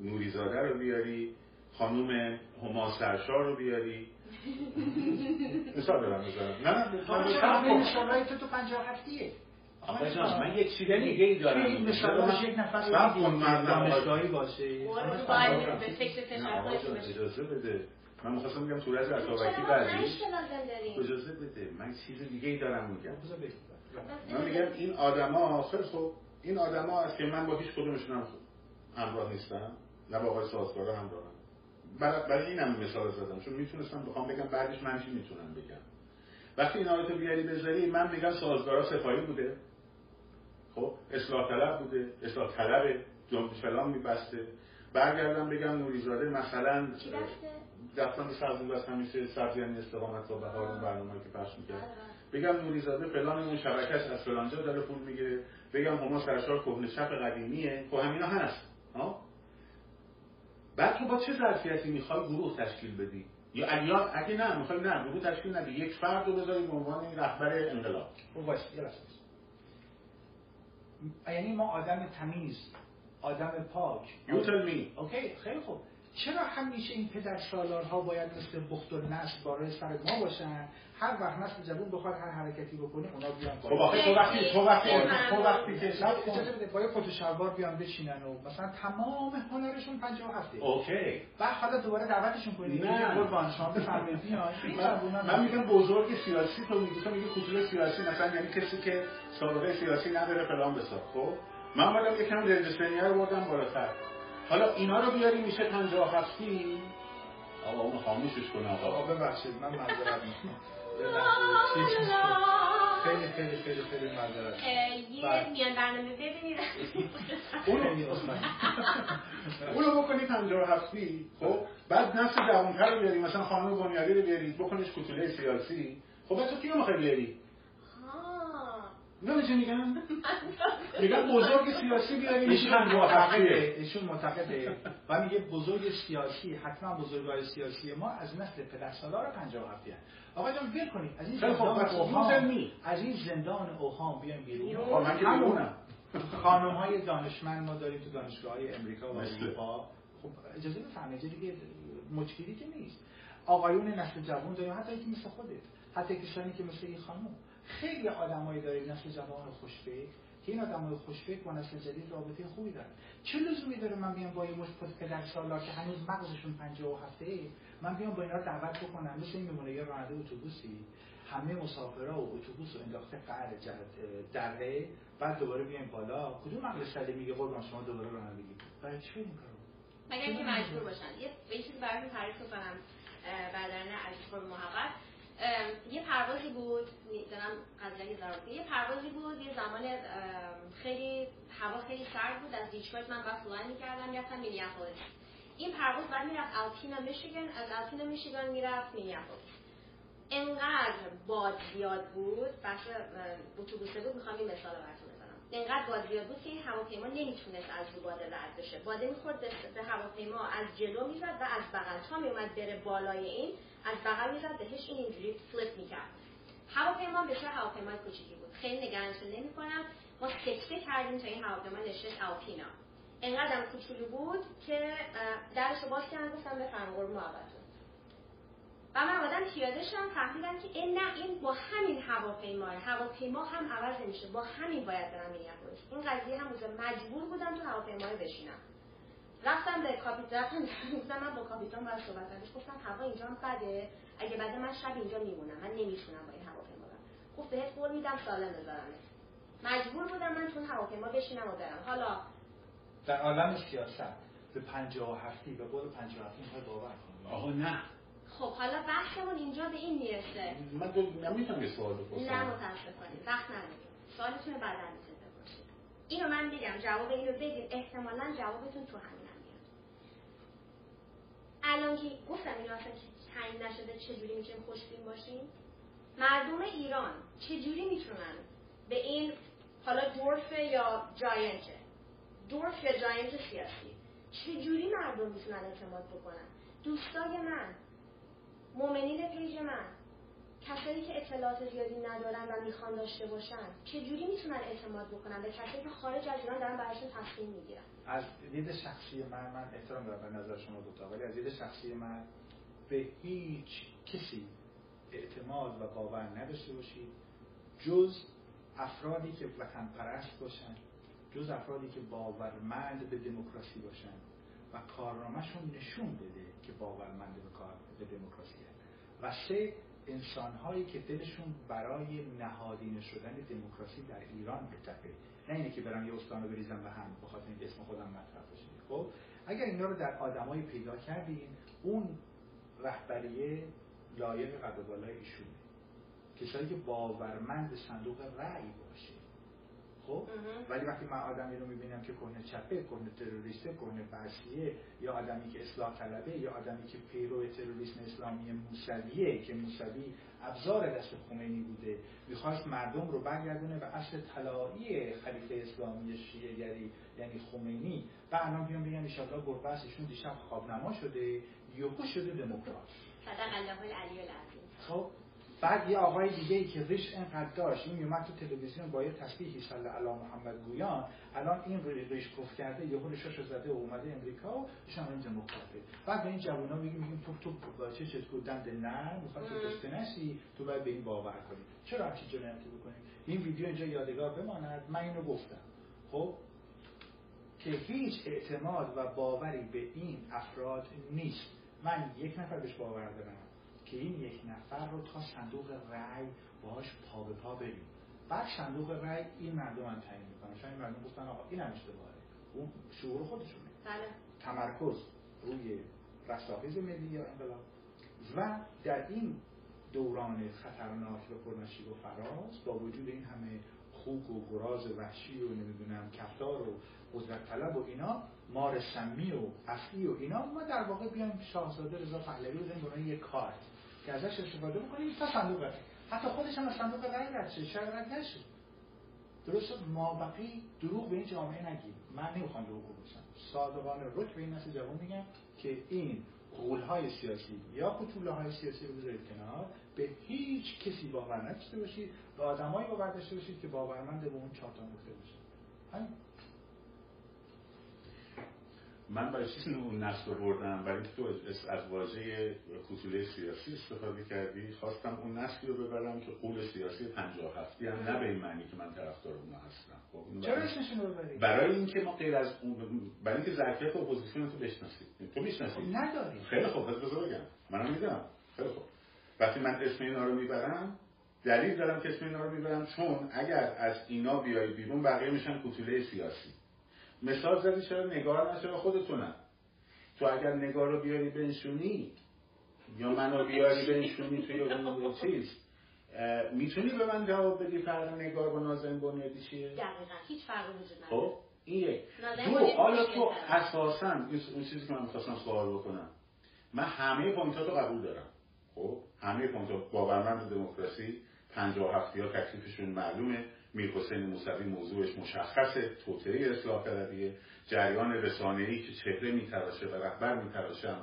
Speaker 2: نوریزاده رو بیاری خانوم هما سرشار رو بیاری. مثال دارم می‌زنم نه
Speaker 3: تو تو پنجاه هفتیه؟
Speaker 2: آقا جان، من یک چیز دیگه ای دارم.
Speaker 3: این مثالاش یک نفر
Speaker 2: من-
Speaker 3: باشه. هفته.
Speaker 1: به فکر.
Speaker 2: اجازه بده. من می‌خواستم بگم تو رز
Speaker 1: چرا
Speaker 2: اتابکی
Speaker 1: ما
Speaker 2: بعدی اجازه بده. من چیز دیگه ای دارم میگم.
Speaker 3: بگم.
Speaker 2: من میگم این آدما خیلی خوب این آدما است که من با هیچ کدومشون هم همراه نیستم. نه با آقای سازگارا همراهم برای اینم مثال زدم چون می‌تونستم بخوام بگم بعدش من چی می‌تونم بگم. وقتی این آیتو بیاری بذاری من میگم سازگارا سپاهی بوده. خب اصلاح طلب بوده. اصلاح طلبه جنب فلان میبسته. برگردم بگم نوریزاده مثلا
Speaker 1: بسته؟
Speaker 2: دفتان سبزی بس همیشه سبزی یعنی استقامت تا بهار اون برنامه که پخش می‌کرد. بگم نوریزاده فلان اون شبکش از فلانجا داره پول می‌گیره. بگم هما سرشار کهنه چپ قدیمیه. خب همینا هست ها؟ بعد تو با چه ظرفیتی می‌خوای گروه تشکیل بدی؟ یا اگه اگه نه می‌خوای نه گروه تشکیل ندی یک فرد رو بذاری به عنوان رهبر انقلاب.
Speaker 3: خب وایس. یعنی ما آدم تمیز آدم پاک.
Speaker 2: You tell me.
Speaker 3: اوکی خیلی خوب. چرا همیشه این پدر سالارها باید مثل بخت و نسل بارای سر ما باشن؟ هر وقت نسل جوون بخواد هر حرکتی بکنه اونا بیان
Speaker 2: خب آخه تو وقتی تو وقتی تو وقتی که
Speaker 3: با یه کت و شلوار بیان بچینن و مثلا تمام هنرشون 57
Speaker 2: اوکی.
Speaker 3: بعد حالا دوباره دعوتشون کنید.
Speaker 2: نه.
Speaker 3: قربان شما بفرمایید. بیان
Speaker 2: من, میگم بزرگ سیاسی تو میگی. تو میگی کوچولو سیاسی مثلا یعنی کسی که سابقه سیاسی نداره فلان بسار خب؟ من اومدم یکم رنج سنیه رو بردم بالاتر. حالا اینا رو بیاری میشه 57 آقا اون خاموشش کنه
Speaker 3: آقا.
Speaker 2: آقا
Speaker 3: ببخشید من معذرت می‌خوام. خیلی خیلی خیلی خیلی معذرت
Speaker 1: اه، یه
Speaker 3: بله.
Speaker 1: میان برنامه ببینید.
Speaker 3: عذرخواهی.
Speaker 2: اونو بکنی 57 خب بعد نسل جوانتر رو بیاری مثلا خانم بنیادی رو بیاری بکنیش کوچوله سیاسی. خب بعد تو کیو می‌خوای بیاری؟ نه چه میگن میگن بزرگ سیاسی بیاری میشه
Speaker 3: ایشون
Speaker 2: 57
Speaker 3: معتقده ایشون معتقده. و میگه بزرگ سیاسی حتما بزرگای سیاسی ما از نسل پدرسالار 57 هست. آقا جان ول کنید. از این زندان اوهام. از این زندان اوهام بیایم بیرون.
Speaker 2: آقا من.
Speaker 3: خانم های دانشمند ما داریم تو دانشگاه های امریکا و؟ اروپا. خب اجازه بفرمایید دیگه مشکلی که نیست. آقایون نسل جوان داریم حتی که مثل خودت حتی کسانی که مثل این خانم. خیلی آدمایی داریم نسل جوان خوشفکر که این آدمای خوشفکر با نسل جدید رابطه خوبی دارن چه لزومی داره من بیام با یه مش پدر سالا که هنوز مغزشون و هفته من بیام با اینا دعوت بکنم؟ مثل این میمونه یه راننده اتوبوسی. همه مسافرا و اتوبوس رو انداخته قهر دره بعد دوباره بیایم بالا. کدوم عقل سلیمی میگه قربان شما دوباره رانندگی برای چی این کارو
Speaker 1: مگر اینکه مجبور باشن. یه چیزی براتون تعریف کنم بهراد عزیز محقق یه پروازی بود دارم قضیه ضرورتی یه پروازی بود یه زمان خیلی هوا خیلی سرد بود از دیترویت من بعد fly می‌کردم می‌رفتم مینیاپولیس. این پرواز بعد می‌رفت الپینا میشیگن از الپینا میشیگن می‌رفت مینیاپولیس. انقدر باد زیاد بود بخش اتوبوسه بود می‌خوام این مثال براتون بزنم انقدر باد زیاد بود که هواپیما نمی‌تونست از رو باده رد بشه. باده می‌خورد به هواپیما از جلو می‌زد و از بغل. تا میومد بره بالای این از بغل می‌زد بهش این اینجوری فلیپ می‌کرد. هواپیما بسیار هواپیمای کوچیکی بود. خیلی نگرانتون نمی‌کنم. ما سکته کردیم تا این هواپیما نشست الپینا انقدر کوچولو بود که درش باز کردن گفتم بفرم قرب محبتون و من آدم پیاده شدم فهمیدم که این نه این با همین هواپیما هواپیما هم عوض نمیشه با همین باید برم مینیاپولیس این قضیه هم مجبور بودم تو هواپیما بشینم. رفتم به کاپیتان رفتم گفتم من با کاپیتان باید صحبت کنم. گفتم هوا اینجا هم بده اگه بده من شب اینجا میمونم من نمی‌تونم با این هواپیما برم. گفت بهت قول میدم سالم بذارم. مجبور بودم من تو هواپیما بشینم و برم. حالا
Speaker 3: در عالم سیاست به 57 به قول 57 می‌خوای باور کنی
Speaker 2: آقا نه.
Speaker 1: خب حالا بحثمون اینجا به این می‌رسه.
Speaker 2: من نمی‌تونم یه سوال بپرسم.
Speaker 1: نه متاسفانه. وقت نداریم. سوالتون بعدا می‌تونید بپرسید اینو من میگم جواب اینو بدین. احتمالا جوابتون تو همین الان که گفتم این اصلا تعیین نشده چجوری می‌تونیم خوشبین باشیم؟ مردم ایران چجوری می‌تونن به این حالا دورف یا جاینته دورف یا جاینت سیاسی. چجوری مردم می‌تونن اعتماد بکنن؟ دوستای من مؤمنین پیج من کسایی که اطلاعات زیادی ندارن و می‌خوان داشته باشن چجوری می‌تونن اعتماد بکنن به کسایی که خارج از ایران دارن براشون تصمیم می‌گیرن؟
Speaker 3: از دید شخصی من من احترام دارم به نظر شما دوتا ولی از دید شخصی من به هیچ کسی اعتماد و باور نداشته باشید جز افرادی که وطن پرست باشن جز افرادی که باورمند به دموکراسی باشن. و کارنامهشون نشون بده که باورمند به کار به دموکراسی و سه انسانهایی که دلشون برای نهادینه شدن دموکراسی در ایران بتپه نه اینه که برم یه استانو بریزم به هم بخاطر اینکه اسم خودم مطرح بشه خب اگر اینا رو در آدمایی پیدا کردین اون رهبریه لایق قد بالای ایشونه. کسایی که باورمند صندوق رأی باشه. خب؟ ولی وقتی من آدمی رو می‌بینم که کهنه چپه کهنه تروریسته کهنه بحثیه یا آدمی که اصلاح طلبه یا آدمی که پیرو تروریسم اسلامی موسویه که موسوی ابزار دست خمینی بوده می‌خواست مردم رو برگردونه به اصل طلایی خلیفه اسلامی شیعه یعنی خمینی. و الان بیان بگم ایشالله گربه ایشون دیشب خوابنما شده یهو شده دموکرات.
Speaker 1: صدق الله العلی العظیم.
Speaker 3: خب؟ بعد یه آقای دیگه ای که ریش اینقدر داشت این میومد تو تلویزیون با یه تسبیحی صلی علی محمد گویان. الان این ریش کف کرده یه ریشش زده و اومده امریکا و ایشون این دموکراته بعد به این جوونا میگیم میگیم تو تو با چه چه دند نه می‌خواد تو دسته نشی تو باید به این باور کنی. چرا همچین جنایتی بکنی؟ این ویدیو اینجا یادگار بماند. من اینو گفتم. خب که هیچ اعتماد و باوری به این افراد نیست. من یک نفر بهش باور دارم. که این یک نفر رو تا صندوق رأی باش پا به پا بریم. بعد صندوق رأی این مردم هم تعیین می‌کنن شاید این مردم گفتن آقا این هم اشتباهه. اون شعور خودشونه.
Speaker 1: بله.
Speaker 3: تمرکز روی رستاخیز ملی یا انقلاب. و در این دوران خطرناک و پرنشیب و فراز با وجود این همه خوک و گراز وحشی و نمی‌دونم کفتار و قدرت طلب و اینا مار سمی و اصلی و اینا ما در واقع بیایم شاهزاده رضا پهلوی رو به یک کارت. که ازش استفاده بکنیم تا صندوق حتی خودش هم از صندوق رای رد شه شاید رد نشه. درست ما بقی دروغ به این جامعه نگیم. من نمی‌خوام دروغ بگم. صادقانه رک به این نسل جوان میگم که این غول های سیاسی یا کتوله های سیاسی رو بذارید کنار. به هیچ کسی باور نداشته باشید به آدمایی باور داشته باشید که باورمند به اون چهار باشید
Speaker 2: من برای چیزی اون رو بردم برای اینکه تو از واژه کوتوله سیاسی استفاده کردی خواستم اون نسلی رو ببرم که قول سیاسی 57 هم نه به این معنی که من طرفدار اون هستم.
Speaker 3: خب چرا ببری؟
Speaker 2: برای اینکه ما غیر از اون برای اینکه ظرفیت اپوزیسیون تو بشناسی تو می‌شناسی؟
Speaker 3: خب نداری.
Speaker 2: خیلی خوب پس بزرگم منم می‌دونم. خیلی خوب. وقتی من اسم اینا رو می‌برم دلیل دارم که اسم اینا رو می‌برم چون اگر از اینا بیای بیرون بقیه میشن کوتوله سیاسی. مثال زدی چرا نگار نه چرا خودتونم. تو اگر نگار رو بیاری بنشونی یا منو بیاری بنشونی توی اون چیز می‌تونی به من جواب بدی فرق نگار با نازنین بنیادی چیه؟
Speaker 1: دقیقا. هیچ فرقی وجود نداره.
Speaker 2: خب این یک. دو حالا تو اساسا اون چیزی که من می‌خواستم سوال بکنم. من همه point رو قبول دارم. خب همه point ها باورمند دموکراسی 57 یا تکلیفشون معلومه. میر حسین موسوی موضوعش مشخصه توطئه اصلاح طلبیه. جریان رسانه‌ای که چهره میتراشه و رهبر میتراشه هم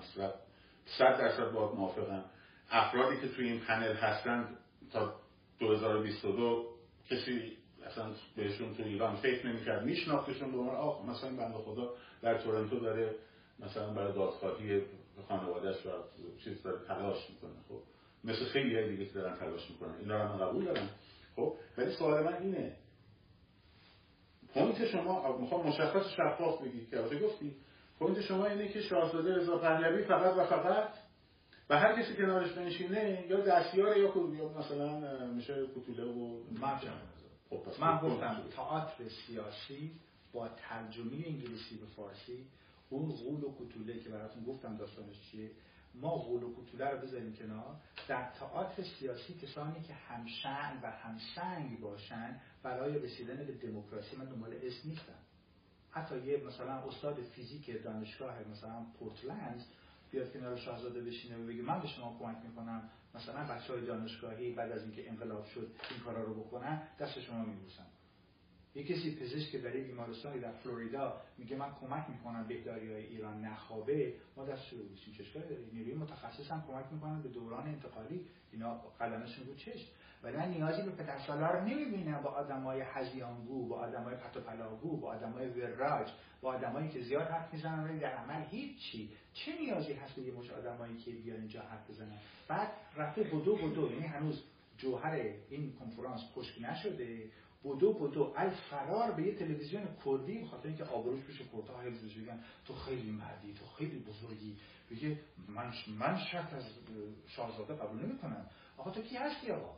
Speaker 2: صد درصد با موافقم. افرادی که توی این پنل هستند تا 2022 کسی اصلا بهشون تو ایران فکر نمی‌کرد میشناختشون به عنوان آخ مثلا بنده خدا در تورنتو داره مثلا برای دادخواهی خانوادهش و چیز داره تلاش می‌کنه. خب مثل خیلی دیگه که دارن تلاش می‌کنن. اینا رو قبول دارم خب ولی سوال من اینه. point شما می‌خوام مشخص شفاف بگید که البته گفتی. point شما اینه که شاهزاده رضا پهلوی فقط و فقط و هر کسی کنارش بنشینه یا دستیار یا یا مثلا میشه کوتوله و
Speaker 3: خب من گفتم. تئاتر سیاسی با ترجمه انگلیسی به فارسی اون غول و کوتوله که براتون گفتم داستانش چیه ما غول و کوتوله رو بذاریم کنار. در تئاتر سیاسی کسانی که همشن و همسنگ باشن برای رسیدن به دموکراسی من دنبال اسم نیستم. حتی یه مثلا استاد فیزیک دانشگاه مثلا پورتلند بیاد کنار شاهزاده بشینه و بگه من به شما کمک می‌کنم. مثلا بچه های دانشگاهی بعد از اینکه انقلاب شد این کارا رو بکنن دست شما میبوسن. یه کسی پزشک در یک بیمارستانی در فلوریدا میگه من کمک می‌کنم بهداری های ایران نخوابه ما دست رو بوسیم چشکار نیروی متخصص هم کمک می‌کنن به دوران انتقالی. اینا قلمشون رو چشم. ولی من نیازی به پدر سالار نمی‌بینم با آدمای هزیانگو با آدمای پتوپلاگو با آدمای وراج با آدمایی که زیاد حرف می‌زنن ولی در عمل هیچی. چه نیازی هست به یه مش آدمایی که بیان اینجا حرف بزنن؟ بعد رفته بدو بدو یعنی هنوز جوهر این کنفرانس خشک نشده. بدو بدو ال فرار به یه تلویزیون کردی بخاطر اینکه آبروش پیش کردها حفظ بگن تو خیلی مردی تو خیلی بزرگی. بگه من من شرط از شاهزاده قبول نمی‌کنم. آقا تو کی هستی آقا؟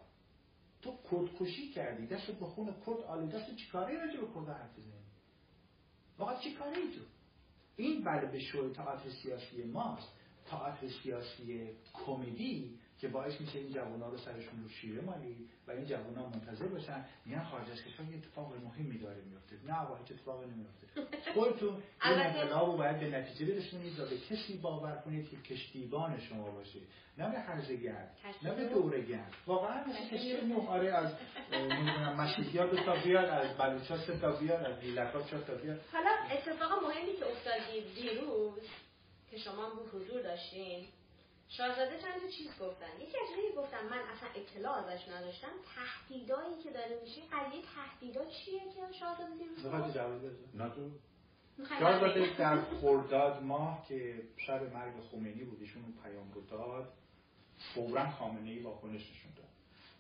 Speaker 3: تو کردکشی کردی. دست به خون کرد آلوده است چیکاره راجع به کرد حرف بزنی؟ واقعا چیکاره ای تو؟ این بله به شوی تئاتر سیاسی ماست. تئاتر سیاسی کمدی که باعث میشه این جوونا رو سرشون رو شیره مالی و این جوونا منتظر باشن. میگن خارج از کشور یه اتفاق مهمی داره میفته نه آقا هیچ اتفاقی نمیفته خودتون این انقلاب رو باید به نتیجه برسونید و به کسی باور کنید که کشتیبان شما باشه. نه به هرزگر نه به دورگرد واقعا مثل نوح آره از مسیحیات دو تا بیاد از بلوچا سه تا بیاد از میلکا چهار تا بیاد.
Speaker 1: حالا اتفاق مهمی که افتاد دیروز که شما هم حضور داشتین شاهزاده چند چیز گفتن. یکی از گفتم من اصلا اطلاع ازش نداشتم. تهدیدایی که داره میشه قضیه تهدیدا چیه که شاهزاده دیروز
Speaker 3: می‌خواد جواب بده. شاهزاده در خرداد ماه که شب مرگ خمینی بود ایشون پیام رو داد. فورا خامنه ای واکنش نشون داد.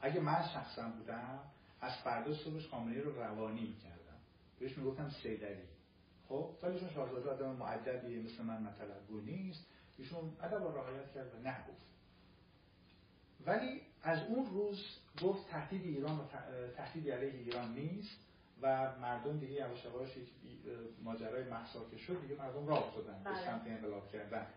Speaker 3: اگه من شخصا بودم از فردا صبحش خامنه رو روانی می‌کردم. بهش می‌گفتم سیدری خب ولی چون شاهزاده آدم معدبیه مثل من مطلبگو نیست. ایشون ادب رعایت کرد و نه گفت ولی از اون روز گفت تهدید ایران و تهدید علیه ایران نیست و مردم دیگه یواش یواش ماجرای محسا که شد دیگه مردم راه افتادن به بله. سمت انقلاب کردن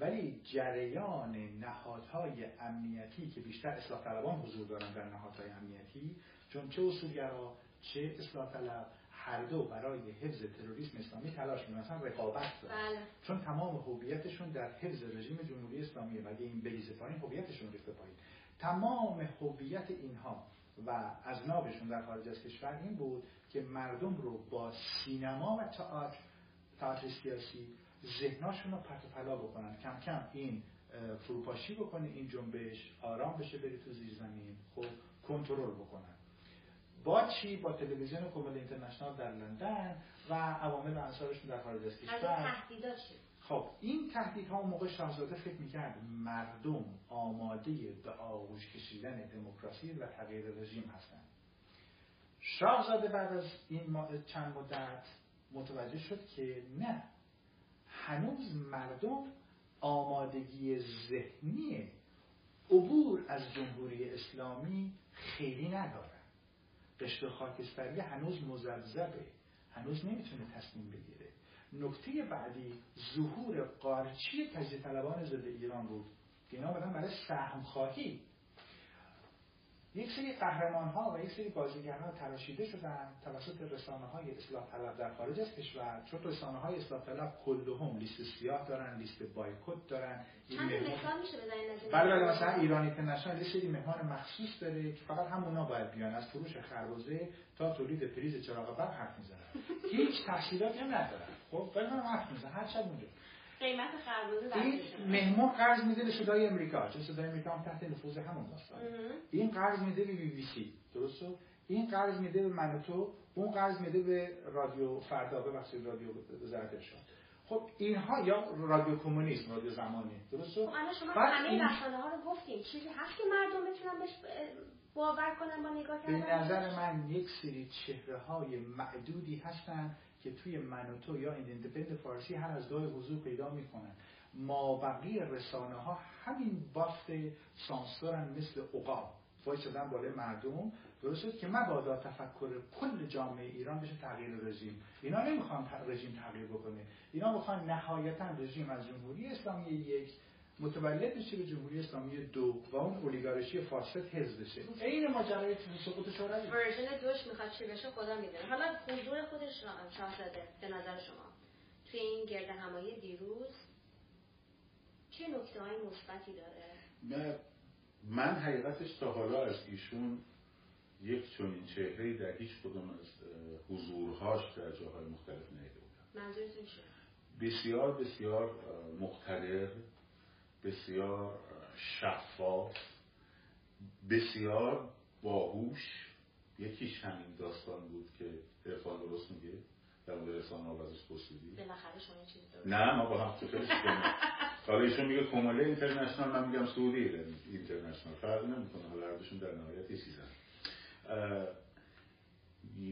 Speaker 3: ولی جریان نهادهای امنیتی که بیشتر اصلاح طلبان حضور دارن در نهادهای امنیتی چون چه اصولگرا چه اصلاح طلب هر دو برای حفظ تروریسم اسلامی تلاش می‌کنن. مثلا رقابت
Speaker 1: بله.
Speaker 3: چون تمام هویتشون در حفظ رژیم جمهوری اسلامی و این بریز پایین هویتشون ریخته پایین. تمام هویت اینها و از نابشون در خارج از کشور این بود که مردم رو با سینما و تئاتر تئاتر سیاسی ذهناشون رو پرت پلا بکنن. کم کم این فروپاشی بکنه این جنبش آرام بشه بری تو زیر زمین خب کنترل بکنن. با چی؟ با تلویزیون کومل اینترنشنال در لندن و عوامل و انصارشون در خارج از کشور. خب این تهدیدها اون موقع شاهزاده فکر می‌کرد مردم آماده به آغوش کشیدن دموکراسی و تغییر رژیم هستند. شاهزاده بعد از این چند مدت متوجه شد که نه هنوز مردم آمادگی ذهنی عبور از جمهوری اسلامی خیلی ندارن. قشت خاکستری هنوز مزبزبه هنوز نمی‌تونه تصمیم بگیره. نکته بعدی ظهور قارچی تجزیه طلبان ضد ایران بود. که اینا برای سهم خواهی یک سری قهرمان ها و یک سری بازیگران تراشیده شدن توسط رسانه های اصلاح طلب در خارج از کشور. چون رسانه های اصلاح طلب کلهم لیست سیاه دارن لیست بایکوت دارن
Speaker 1: چند مثال میشه بزنید
Speaker 3: بله بله مثلا ایران اینترنشنال یه سری مهمان مخصوص داره که فقط همونا باید بیان از فروش خربزه تا تولید پریز چراغ برق حرف می‌زنن. هیچ تحصیلاتی هم ندارن. خب ولی من حرف می‌زنن هر شب اونجا.
Speaker 1: قیمت خربزه
Speaker 3: این مهمون قرض میده به صدای امریکا. چون صدای امریکا هم تحت نفوذ همون داستان این قرض میده به بی بی سی. درسته؟ این قرض میده به منوتو اون قرض میده به رادیو فردا. ببخشید رادیو وزارت ارشاد خب اینها یا رادیو کمونیسم رادیو زمانی. درسته؟
Speaker 1: خب الان شما همه این... رسانه ها رو گفتیم چیزی هست که مردم بتونن بهش باور کنن با نگاه کردن؟
Speaker 3: به نظر من یک سری چهره های معدودی هستن که توی من و تو یا ایندیپندنت فارسی هر از گاه حضور پیدا می‌کنن. ما بقیه رسانه ها همین بافت سانسورن مثل عقاب. شدن بالای مردم. درست که مبادا تفکر کل جامعه ایران بشه تغییر رژیم. اینا نمی‌خوان رژیم تغییر بکنه. اینا می‌خوان نهایتا رژیم از جمهوری اسلامی یک متولد بشه به جمهوری اسلامی دو و اون اولیگارشی فاسد حزب بشه این ماجرای سقوط شوروی
Speaker 1: ورژن دوش می‌خواد چی بشه خدا می‌دونه. حالا حضور خودش شاهزاده به نظر شما. توی این گرد همایی دیروز چه نکته های مثبتی داره؟
Speaker 2: من حقیقتش تا حالا از ایشون یک چنین چهره در هیچ کدوم از حضورهاش در جاهای مختلف نیده
Speaker 1: بودم. منظورتون چیه؟
Speaker 2: بسیار بسیار مقتدر بسیار شفاف بسیار باهوش. یکیش همین داستان بود که ارفان درست میگه؟ در مورد رسانه ها ازش پرسیدی؟ نه ما با هم تو خیلی حالا ایشون میگه کومله اینترنشنال من میگم سعودی اینترنشنال فرق نمی‌کنه حالا هردوشون در نهایت یه چیزن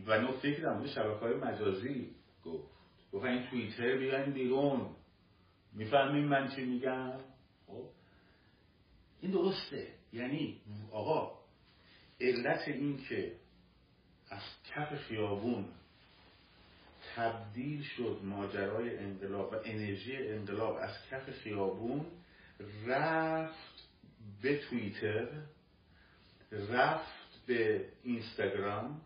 Speaker 2: و نکته که در مورد شبکه های مجازی گفت. گفت این توییتر بیاین بیرون. می‌فهمین من چی میگم؟ این درسته. یعنی آقا علت این که از کف خیابون تبدیل شد ماجرای انقلاب و انرژی انقلاب از کف خیابون رفت به توییتر رفت به اینستاگرام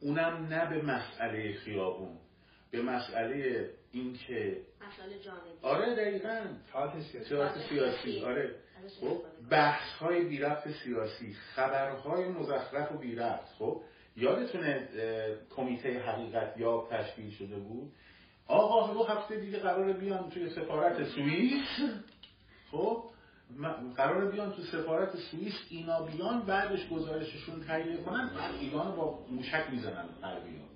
Speaker 2: اونم نه به مسئله خیابون به مسئله اینکه
Speaker 1: مسئله جانبی.
Speaker 2: آره دقیقا.
Speaker 3: سیاسی.
Speaker 2: سیاسی. آره. خب بحث های بی سیاسی خبرهای مزخرف و بی خب یادتونه کمیته حقیقت یا تشکیل شده بود؟ آقا دو هفته دیگه قرار بیان توی سفارت سوئیس. خب قرار بیان تو سفارت سوئیس اینا بیان بعدش گزارششون تهیه کنن. ایران با موشک می‌زنن غربیان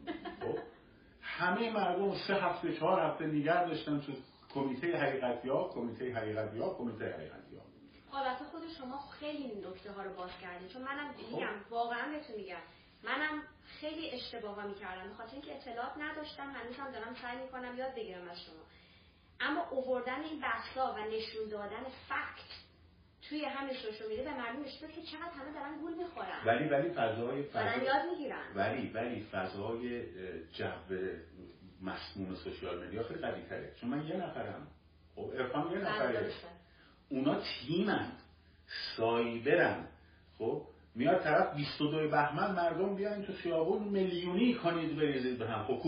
Speaker 2: همه مردم سه هفته چهار هفته نگه داشتن تو کمیته حقیقت یا کمیته حقیقت یا کمیته حقیقت یا
Speaker 1: حالت خود شما خیلی نکته ها رو باز کردید چون منم میگم واقعا بهتون میگم. منم خیلی اشتباه می‌کردم. به خاطر اینکه اطلاعات نداشتم هنوزم دارم سعی می‌کنم یاد بگیرم از شما. اما اووردن این بحثا و نشون دادن فکت توی همین سوشال میده به مردم نشون که چقدر همه دارن گول می‌خورن.
Speaker 2: ولی ولی فضای
Speaker 1: فضای یاد می‌گیرن.
Speaker 2: ولی ولی فضای جو مسموم سوشال مدیا خیلی قوی تره. چون من یه نفرم. خب ارفان یه نفره. اونا تیمن. سایبرن. خب میاد طرف 22 بهمن مردم بیاین تو خیابون میلیونی کنید بریزید به هم. خب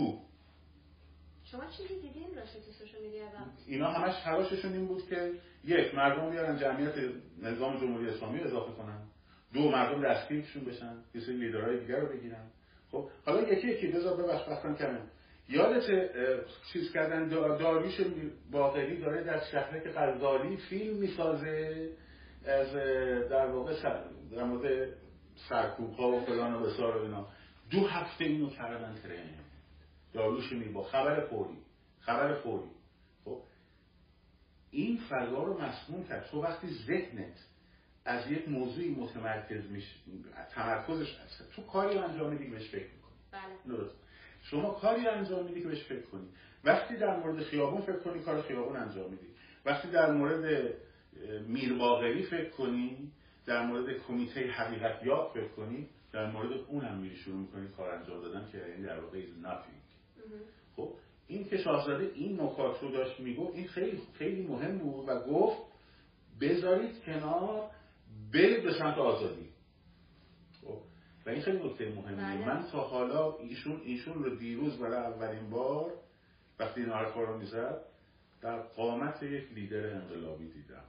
Speaker 1: شما چیزی دیدین سوشال میدیا
Speaker 2: اینا همش تلاششون این بود که یک مردم بیارن جمعیت نظام جمهوری اسلامی اضافه کنن. دو مردم دستگیرشون بشن. یه سری لیدرهای دیگر رو بگیرن. خب حالا یکی یکی بذار ببخش وقتم کمه. یادت چیز کردن داریوش باقری داره در شهر که غزالی فیلم می‌سازه از در واقع در مورد سرکوب ها و فلان و بسار و اینا. دو هفته اینو کردن ترند داروش می با خبر فوری خبر فوری. خب این فضا رو مسموم کرد. تو وقتی ذهنت از یک موضوعی متمرکز میشه تمرکزش هست. تو کاری انجام میدی بهش فکر می‌کنی.
Speaker 1: بله.
Speaker 2: درست. شما کاری انجام میدی که بهش فکر کنی. وقتی در مورد خیابون فکر کنی کار خیابون انجام میدی. وقتی در مورد میرباغری فکر کنی در مورد کمیته حقیقت یاد فکر کنی در مورد اون هم میری شروع می‌کنی کار انجام دادن که یعنی در واقع nothing. خب این که شاهزاده این نکات رو داشت می‌گفت این خیلی خیلی مهم بود و گفت بذارید کنار برید به سمت آزادی. خب و این خیلی نکته مهمیه
Speaker 1: بله.
Speaker 2: من تا حالا ایشون ایشون رو دیروز برای اولین بار وقتی این حرفا رو می‌زد در قامت یک لیدر انقلابی دیدم.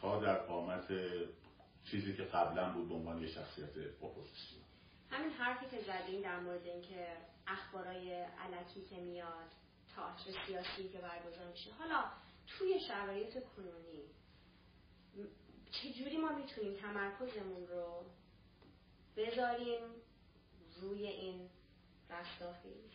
Speaker 2: تا در قامت چیزی که قبلا بود به عنوان یک شخصیت اپوزیسیون.
Speaker 1: همین حرفی که زدین در مورد اینکه اخبارای علکی که میاد تئاتر سیاسی که برگزار میشه. حالا توی شرایط کنونی چجوری ما می‌تونیم تمرکزمون رو بذاریم روی این رستاخیز؟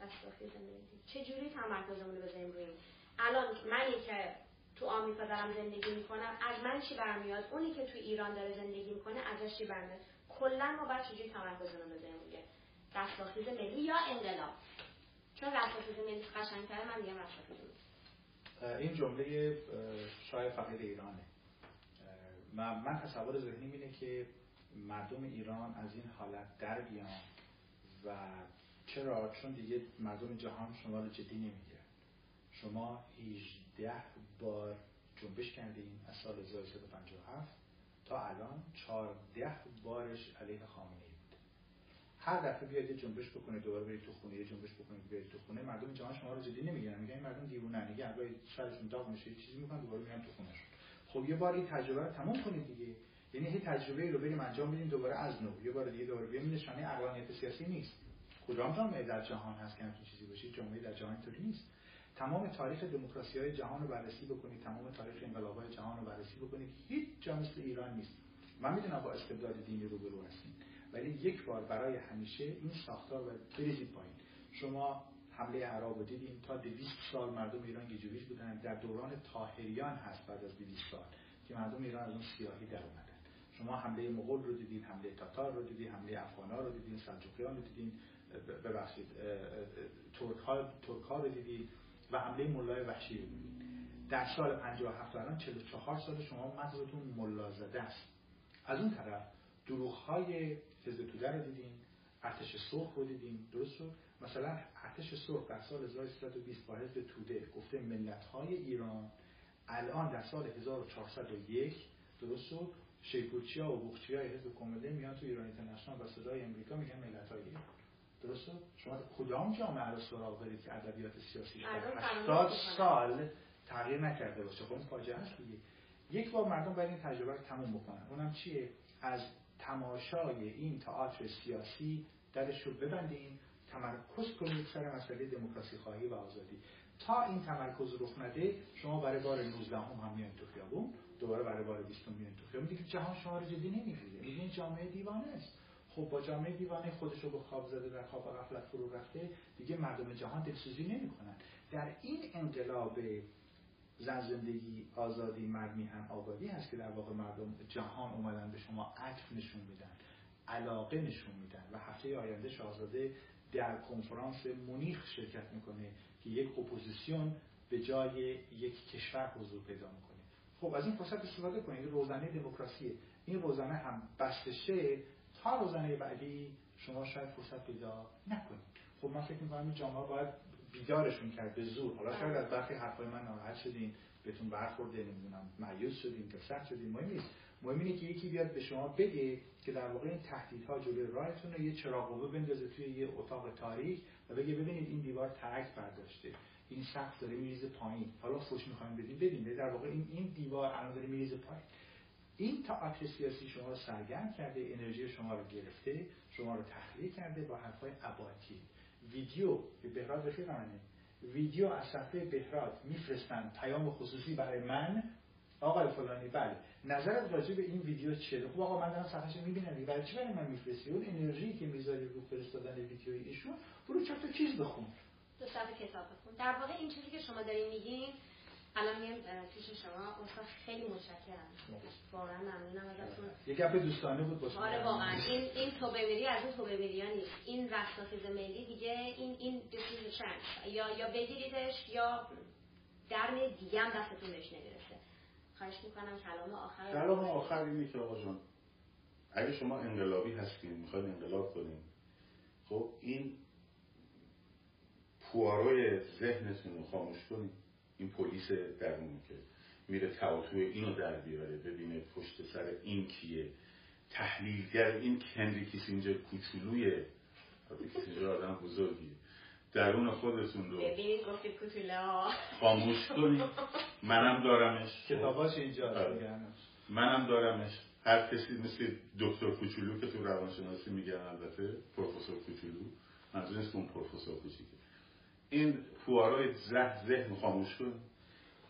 Speaker 1: رستاخیز ملی چجوری تمرکزمون رو بذاریم روی این؟ الان منی که تو آمریکا دارم زندگی می‌کنم از من چی برمیاد؟ اونی که تو ایران داره زندگی می‌کنه ازش چی برمیاد؟ کلا ما باید چجوری تمرکزمون رو بذاریم؟ رستاخیز ملی یا انقلاب؟ چون رستاخیز ملی قشنگتره من میگم رستاخیز ملی.
Speaker 3: این جمله شاید فقیر ایرانه. من, من تصور ذهنی اینه که مردم ایران از این حالت در بیان و چرا؟ چون دیگه مردم جهان شما رو جدی نمی‌گیرن شما 18 بار جنبش کردین از سال 1357 تا الان 14 بارش علیه خامنه ای. هر دفعه بیاید یه جنبش بکنه دوباره برید تو خونه یه جنبش بکنید بیاید تو خونه. مردم جهان شما رو جدی نمی‌گیرن میگن این مردم دیوونه دیگه اگه سرشون داغ میشه چیزی می‌کنن دوباره میرن تو خونهشون. خب یه بار این تجربه رو تموم کنید دیگه. یعنی هی تجربه رو بریم انجام بدیم دوباره از نو. یه بار دیگه دوباره بیایم نشانه عقلانیت سیاسی نیست. کدام جامعه در جهان هست که همچین چیزی باشه؟ جامعه در جهان اینطوری نیست. تمام تاریخ دموکراسی های جهان رو بررسی بکنید تمام تاریخ انقلاب های جهان رو بررسی بکنید. هیچ جا مثل ایران نیست. من می‌دونم با استبداد دینی رو برو هستیم. ولی یک بار برای همیشه این ساختار رو بریزید پایین. شما حمله رو دیدیم تا 200 سال مردم ایران گیج و ویج بودن. در دوران طاهریان هست بعد از 200 سال که مردم ایران از اون سیاهی در اومدن. شما حمله مغول رو دیدین حمله تاتار رو دیدین حمله افغانا رو دیدین سلجوقیان رو دیدین ببخشید ترک ها, ترک ها رو دیدین و حمله ملای وحشی رو دیدین. در سال 57 الان 44 سال شما مغزتون ملا زده است. از اون طرف دروغ های حزب توده رو دیدین ارتش سرخ رو دیدین درست شد؟ مثلا ارتش سرخ در سال 1320 با حزب توده گفته ملت های ایران الان در سال 1401 درست شد؟ شیپورچی ها و بوخچی های حزب کمده میان تو ایران اینترنشنال و صدای امریکا میگن ملت های ایران. درست شد؟ شما کدام جامعه رو سراغ برید که ادبیات سیاسی در 80 سال تغییر نکرده باشه. خب فاجعه است دیگه. یک بار مردم باید این تجربه رو تموم بکنن. اونم چیه؟ از تماشای این تئاتر سیاسی درش رو ببندین تمرکز کنید سر مسئله دموکراسی خواهی و آزادی. تا این تمرکز رخ نده شما برای بار 19 هم هم میان تو خیابون دوباره برای بار 20 میان تو خیابون. دیگه جهان شما رو جدی نمی‌گیره. این جامعه دیوانه است. خب با جامعه دیوانه خودش رو به خواب زده در خواب غفلت فرو رفته دیگه مردم جهان دلسوزی نمی‌کنن. در این انقلاب زن زندگی آزادی مرد میهن آبادی هست که در واقع مردم جهان اومدن به شما عطف نشون میدن علاقه نشون میدن و هفته آینده شاهزاده در کنفرانس مونیخ شرکت می‌کنه که یک اپوزیسیون به جای یک کشور حضور پیدا می‌کنه. خب از این فرصت استفاده کنید. روزنه دموکراسیه. این روزنه هم بسته تا روزنه بعدی شما شاید فرصت پیدا نکنید. خب من فکر می‌کنم این جامعه باید بیدارشون کرد به زور. حالا شاید از برخی حرفای من ناراحت شدین بهتون برخورده نمی‌دونم مایوس شدین که سخت شدین مهم نیست. مهم اینه که یکی بیاد به شما بگه که در واقع این تهدیدها جلوی راهتون رو یه چراغ بندازه توی یه اتاق تاریک و بگه ببینید این دیوار ترک برداشته این سقف داره میریزه پایین. حالا فوش می‌خوایم بدیم بدیم. در واقع این این دیوار الان داره میریزه پایین. این تئاتر سیاسی شما رو سرگرم کرده انرژی شما رو گرفته شما رو تخلیه کرده با حرفای اباطی ویدیو که بهراد رفیق منه ویدیو از صفحه بهراد میفرستن پیام خصوصی برای من. آقای فلانی بله. نظرت راجع به این ویدیو چیه؟ خب آقا من دارم صفحه‌شو می‌بینم. برای چی برای من میفرستی؟ اون انرژی که می‌ذاری رو فرستادن ویدیوی ایشون برو تا چیز بخون.
Speaker 1: دو صفحه کتاب بخون. در واقع این چیزی که شما دارین میگین الان میام پیش شما استاد خیلی متشکرم. واقعا ممنونم ازتون.
Speaker 3: یه گپ دوستانه بود باشه
Speaker 1: آره واقعا. این این توبه میری از اون توبه نیست. این رستاخیز ملی دیگه این این یا یا بگیریدش یا در دیگه هم دستتون بهش نمی‌رسه. خواهش می‌کنم کلام آخر
Speaker 2: کلام آخر اینه که آقا جان اگه شما انقلابی هستین می‌خواید انقلاب کنین خب این پواروی ذهنتون رو خاموش کنین. این پلیس درون که میره تواتوی اینو در بیاره ببینه پشت سر این کیه. تحلیلگر این هنری کیسینجر کوچولوی کیسینجر آدم بزرگیه. درون خودتون رو خاموش کنید. منم دارمش.
Speaker 3: کتاباش اینجا آره.
Speaker 2: منم دارمش. هر کسی مثل دکتر کوچولو که تو روانشناسی میگن البته پروفسور کوچولو. منظور اون پروفسور کوچیکه. این فوارای زه ذهن خاموش کن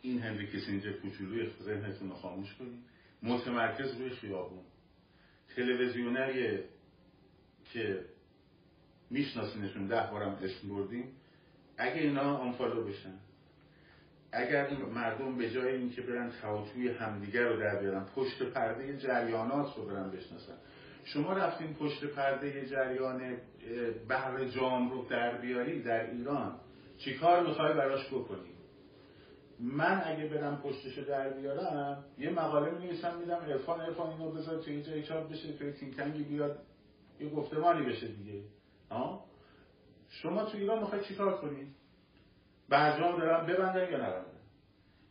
Speaker 2: این هنری کسینجر کوچولوی ذهنتون رو خاموش کنید. متمرکز روی خیابون. تلویزیونری که میشناسینشون ده بارم اسم بردیم. اگه اینا آنفالو بشن. اگر مردم به جای اینکه برن توی همدیگر رو در بیارن پشت پرده جریانات رو برن بشناسن. شما رفتین پشت پرده جریان بحر جام رو در بیاری در ایران. چیکار می‌خوای براش بکنی؟ من اگه برم پشتشو در بیارم یه مقاله می میدم ارفان ارفان اینو بذار توی جای چاپ بشه توی تینکنگی بیاد یه گفتمانی بشه دیگه. شما تو ایران می‌خواید چیکار کنید برجام دارن ببندن یا نبندن؟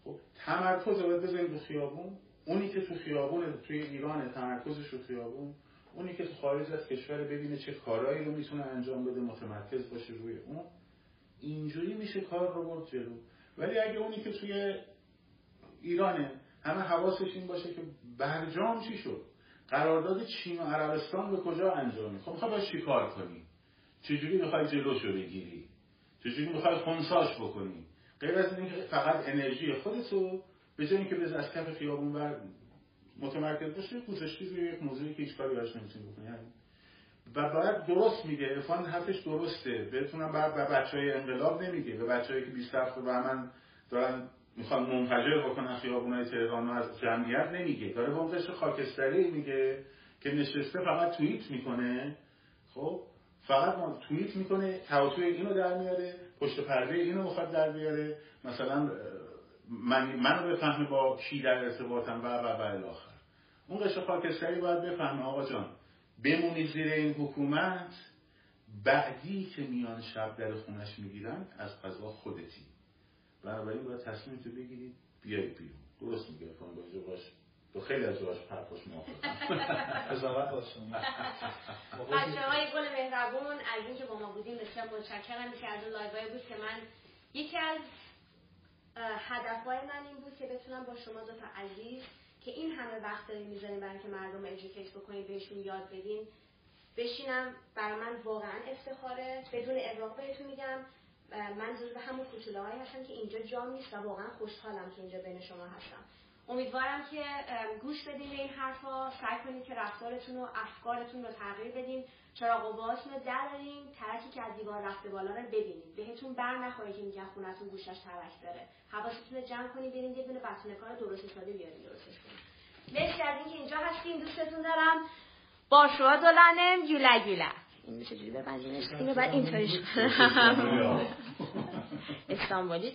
Speaker 2: خب تمرکز رو بذارید تو خیابون. اونی که تو خیابون توی ایران تمرکزش رو خیابون اونی که تو خارج از کشور ببینه چه کارهایی رو می‌تونه انجام بده متمرکز باشه روی اون. اینجوری میشه کار رو برد جلو. ولی اگه اونی که توی ایرانه همه حواسش این باشه که برجام چی شد؟ قرارداد چین و عربستان به کجا انجامی خب می‌خوای باید چی کار کنی؟ چجوری می‌خوای جلوشو بگیری؟ چجوری می‌خوای خونساش بکنی؟ غیر از اینکه فقط انرژی خودتو به جای اینکه بز از کف خیابون بر متمرکز باشه گذاشتی روی یک موضوعی که هیچ کاری براش نمی‌تونی بکنی. و باید درست میگه. عرفان حرفش درسته. بهتونم به بچه های انقلاب نمیگه. به بچه که 20 هفته من دارن می‌خوان منفجر بکنن های تهران از جمعیت نمیگه. داره به اون خاکستری میگه که نشسته فقط توییت می‌کنه. خب؟ فقط ما توییت می‌کنه تواتوی اینو در میاره پشت پرده اینو می‌خواد در بیاره. مثلا من منو بفهمه با کی در ارتباطم و و و الاخر اون قشر خاکستری باید بفهمه. آقا جان بمونی زیر این حکومت بعدی که میان شب در خونش می‌گیرن از قضا خودتی. بنابراین باید تصمیم تو بگیرید بیای بیرون. درست میگه فان باشه تو خیلی از جاش پرپاش موافقم.
Speaker 3: قضاوت با شما.
Speaker 1: بچه های گل مهربون از اینکه با ما بودیم بسیار متشکرم. که از اون لایوهای بود که من یکی از هدفهای من این بود که بتونم با شما دو تا عزیز که این همه وقت داریم می‌ذاریم برای که مردم ادوکیت بکنید بهشون یاد بدین بشینم برای من واقعا افتخاره. بدون اغراق بهتون میگم. من جزو همون کوچوله هستم که اینجا جا نیست و واقعا خوشحالم که اینجا بین شما هستم. امیدوارم که گوش بدین به این حرفا سعی کنید که رفتارتون و افکارتون رو تغییر بدین. چرا قواتون رو درارین ترکی که از دیوار رفته بالا رو ببینید بهتون بر نخوره که میگن خونتون گوشش ترک داره. حواستون رو جمع کنید برین یه دونه بتونه کار درست حسابی بیارین درستش کنید مرسی از اینکه اینجا هستین دوستتون دارم. با شما دولانم یولا یولا این میشه جوری ببندینش اینو بعد اینطوریش. استانبولی.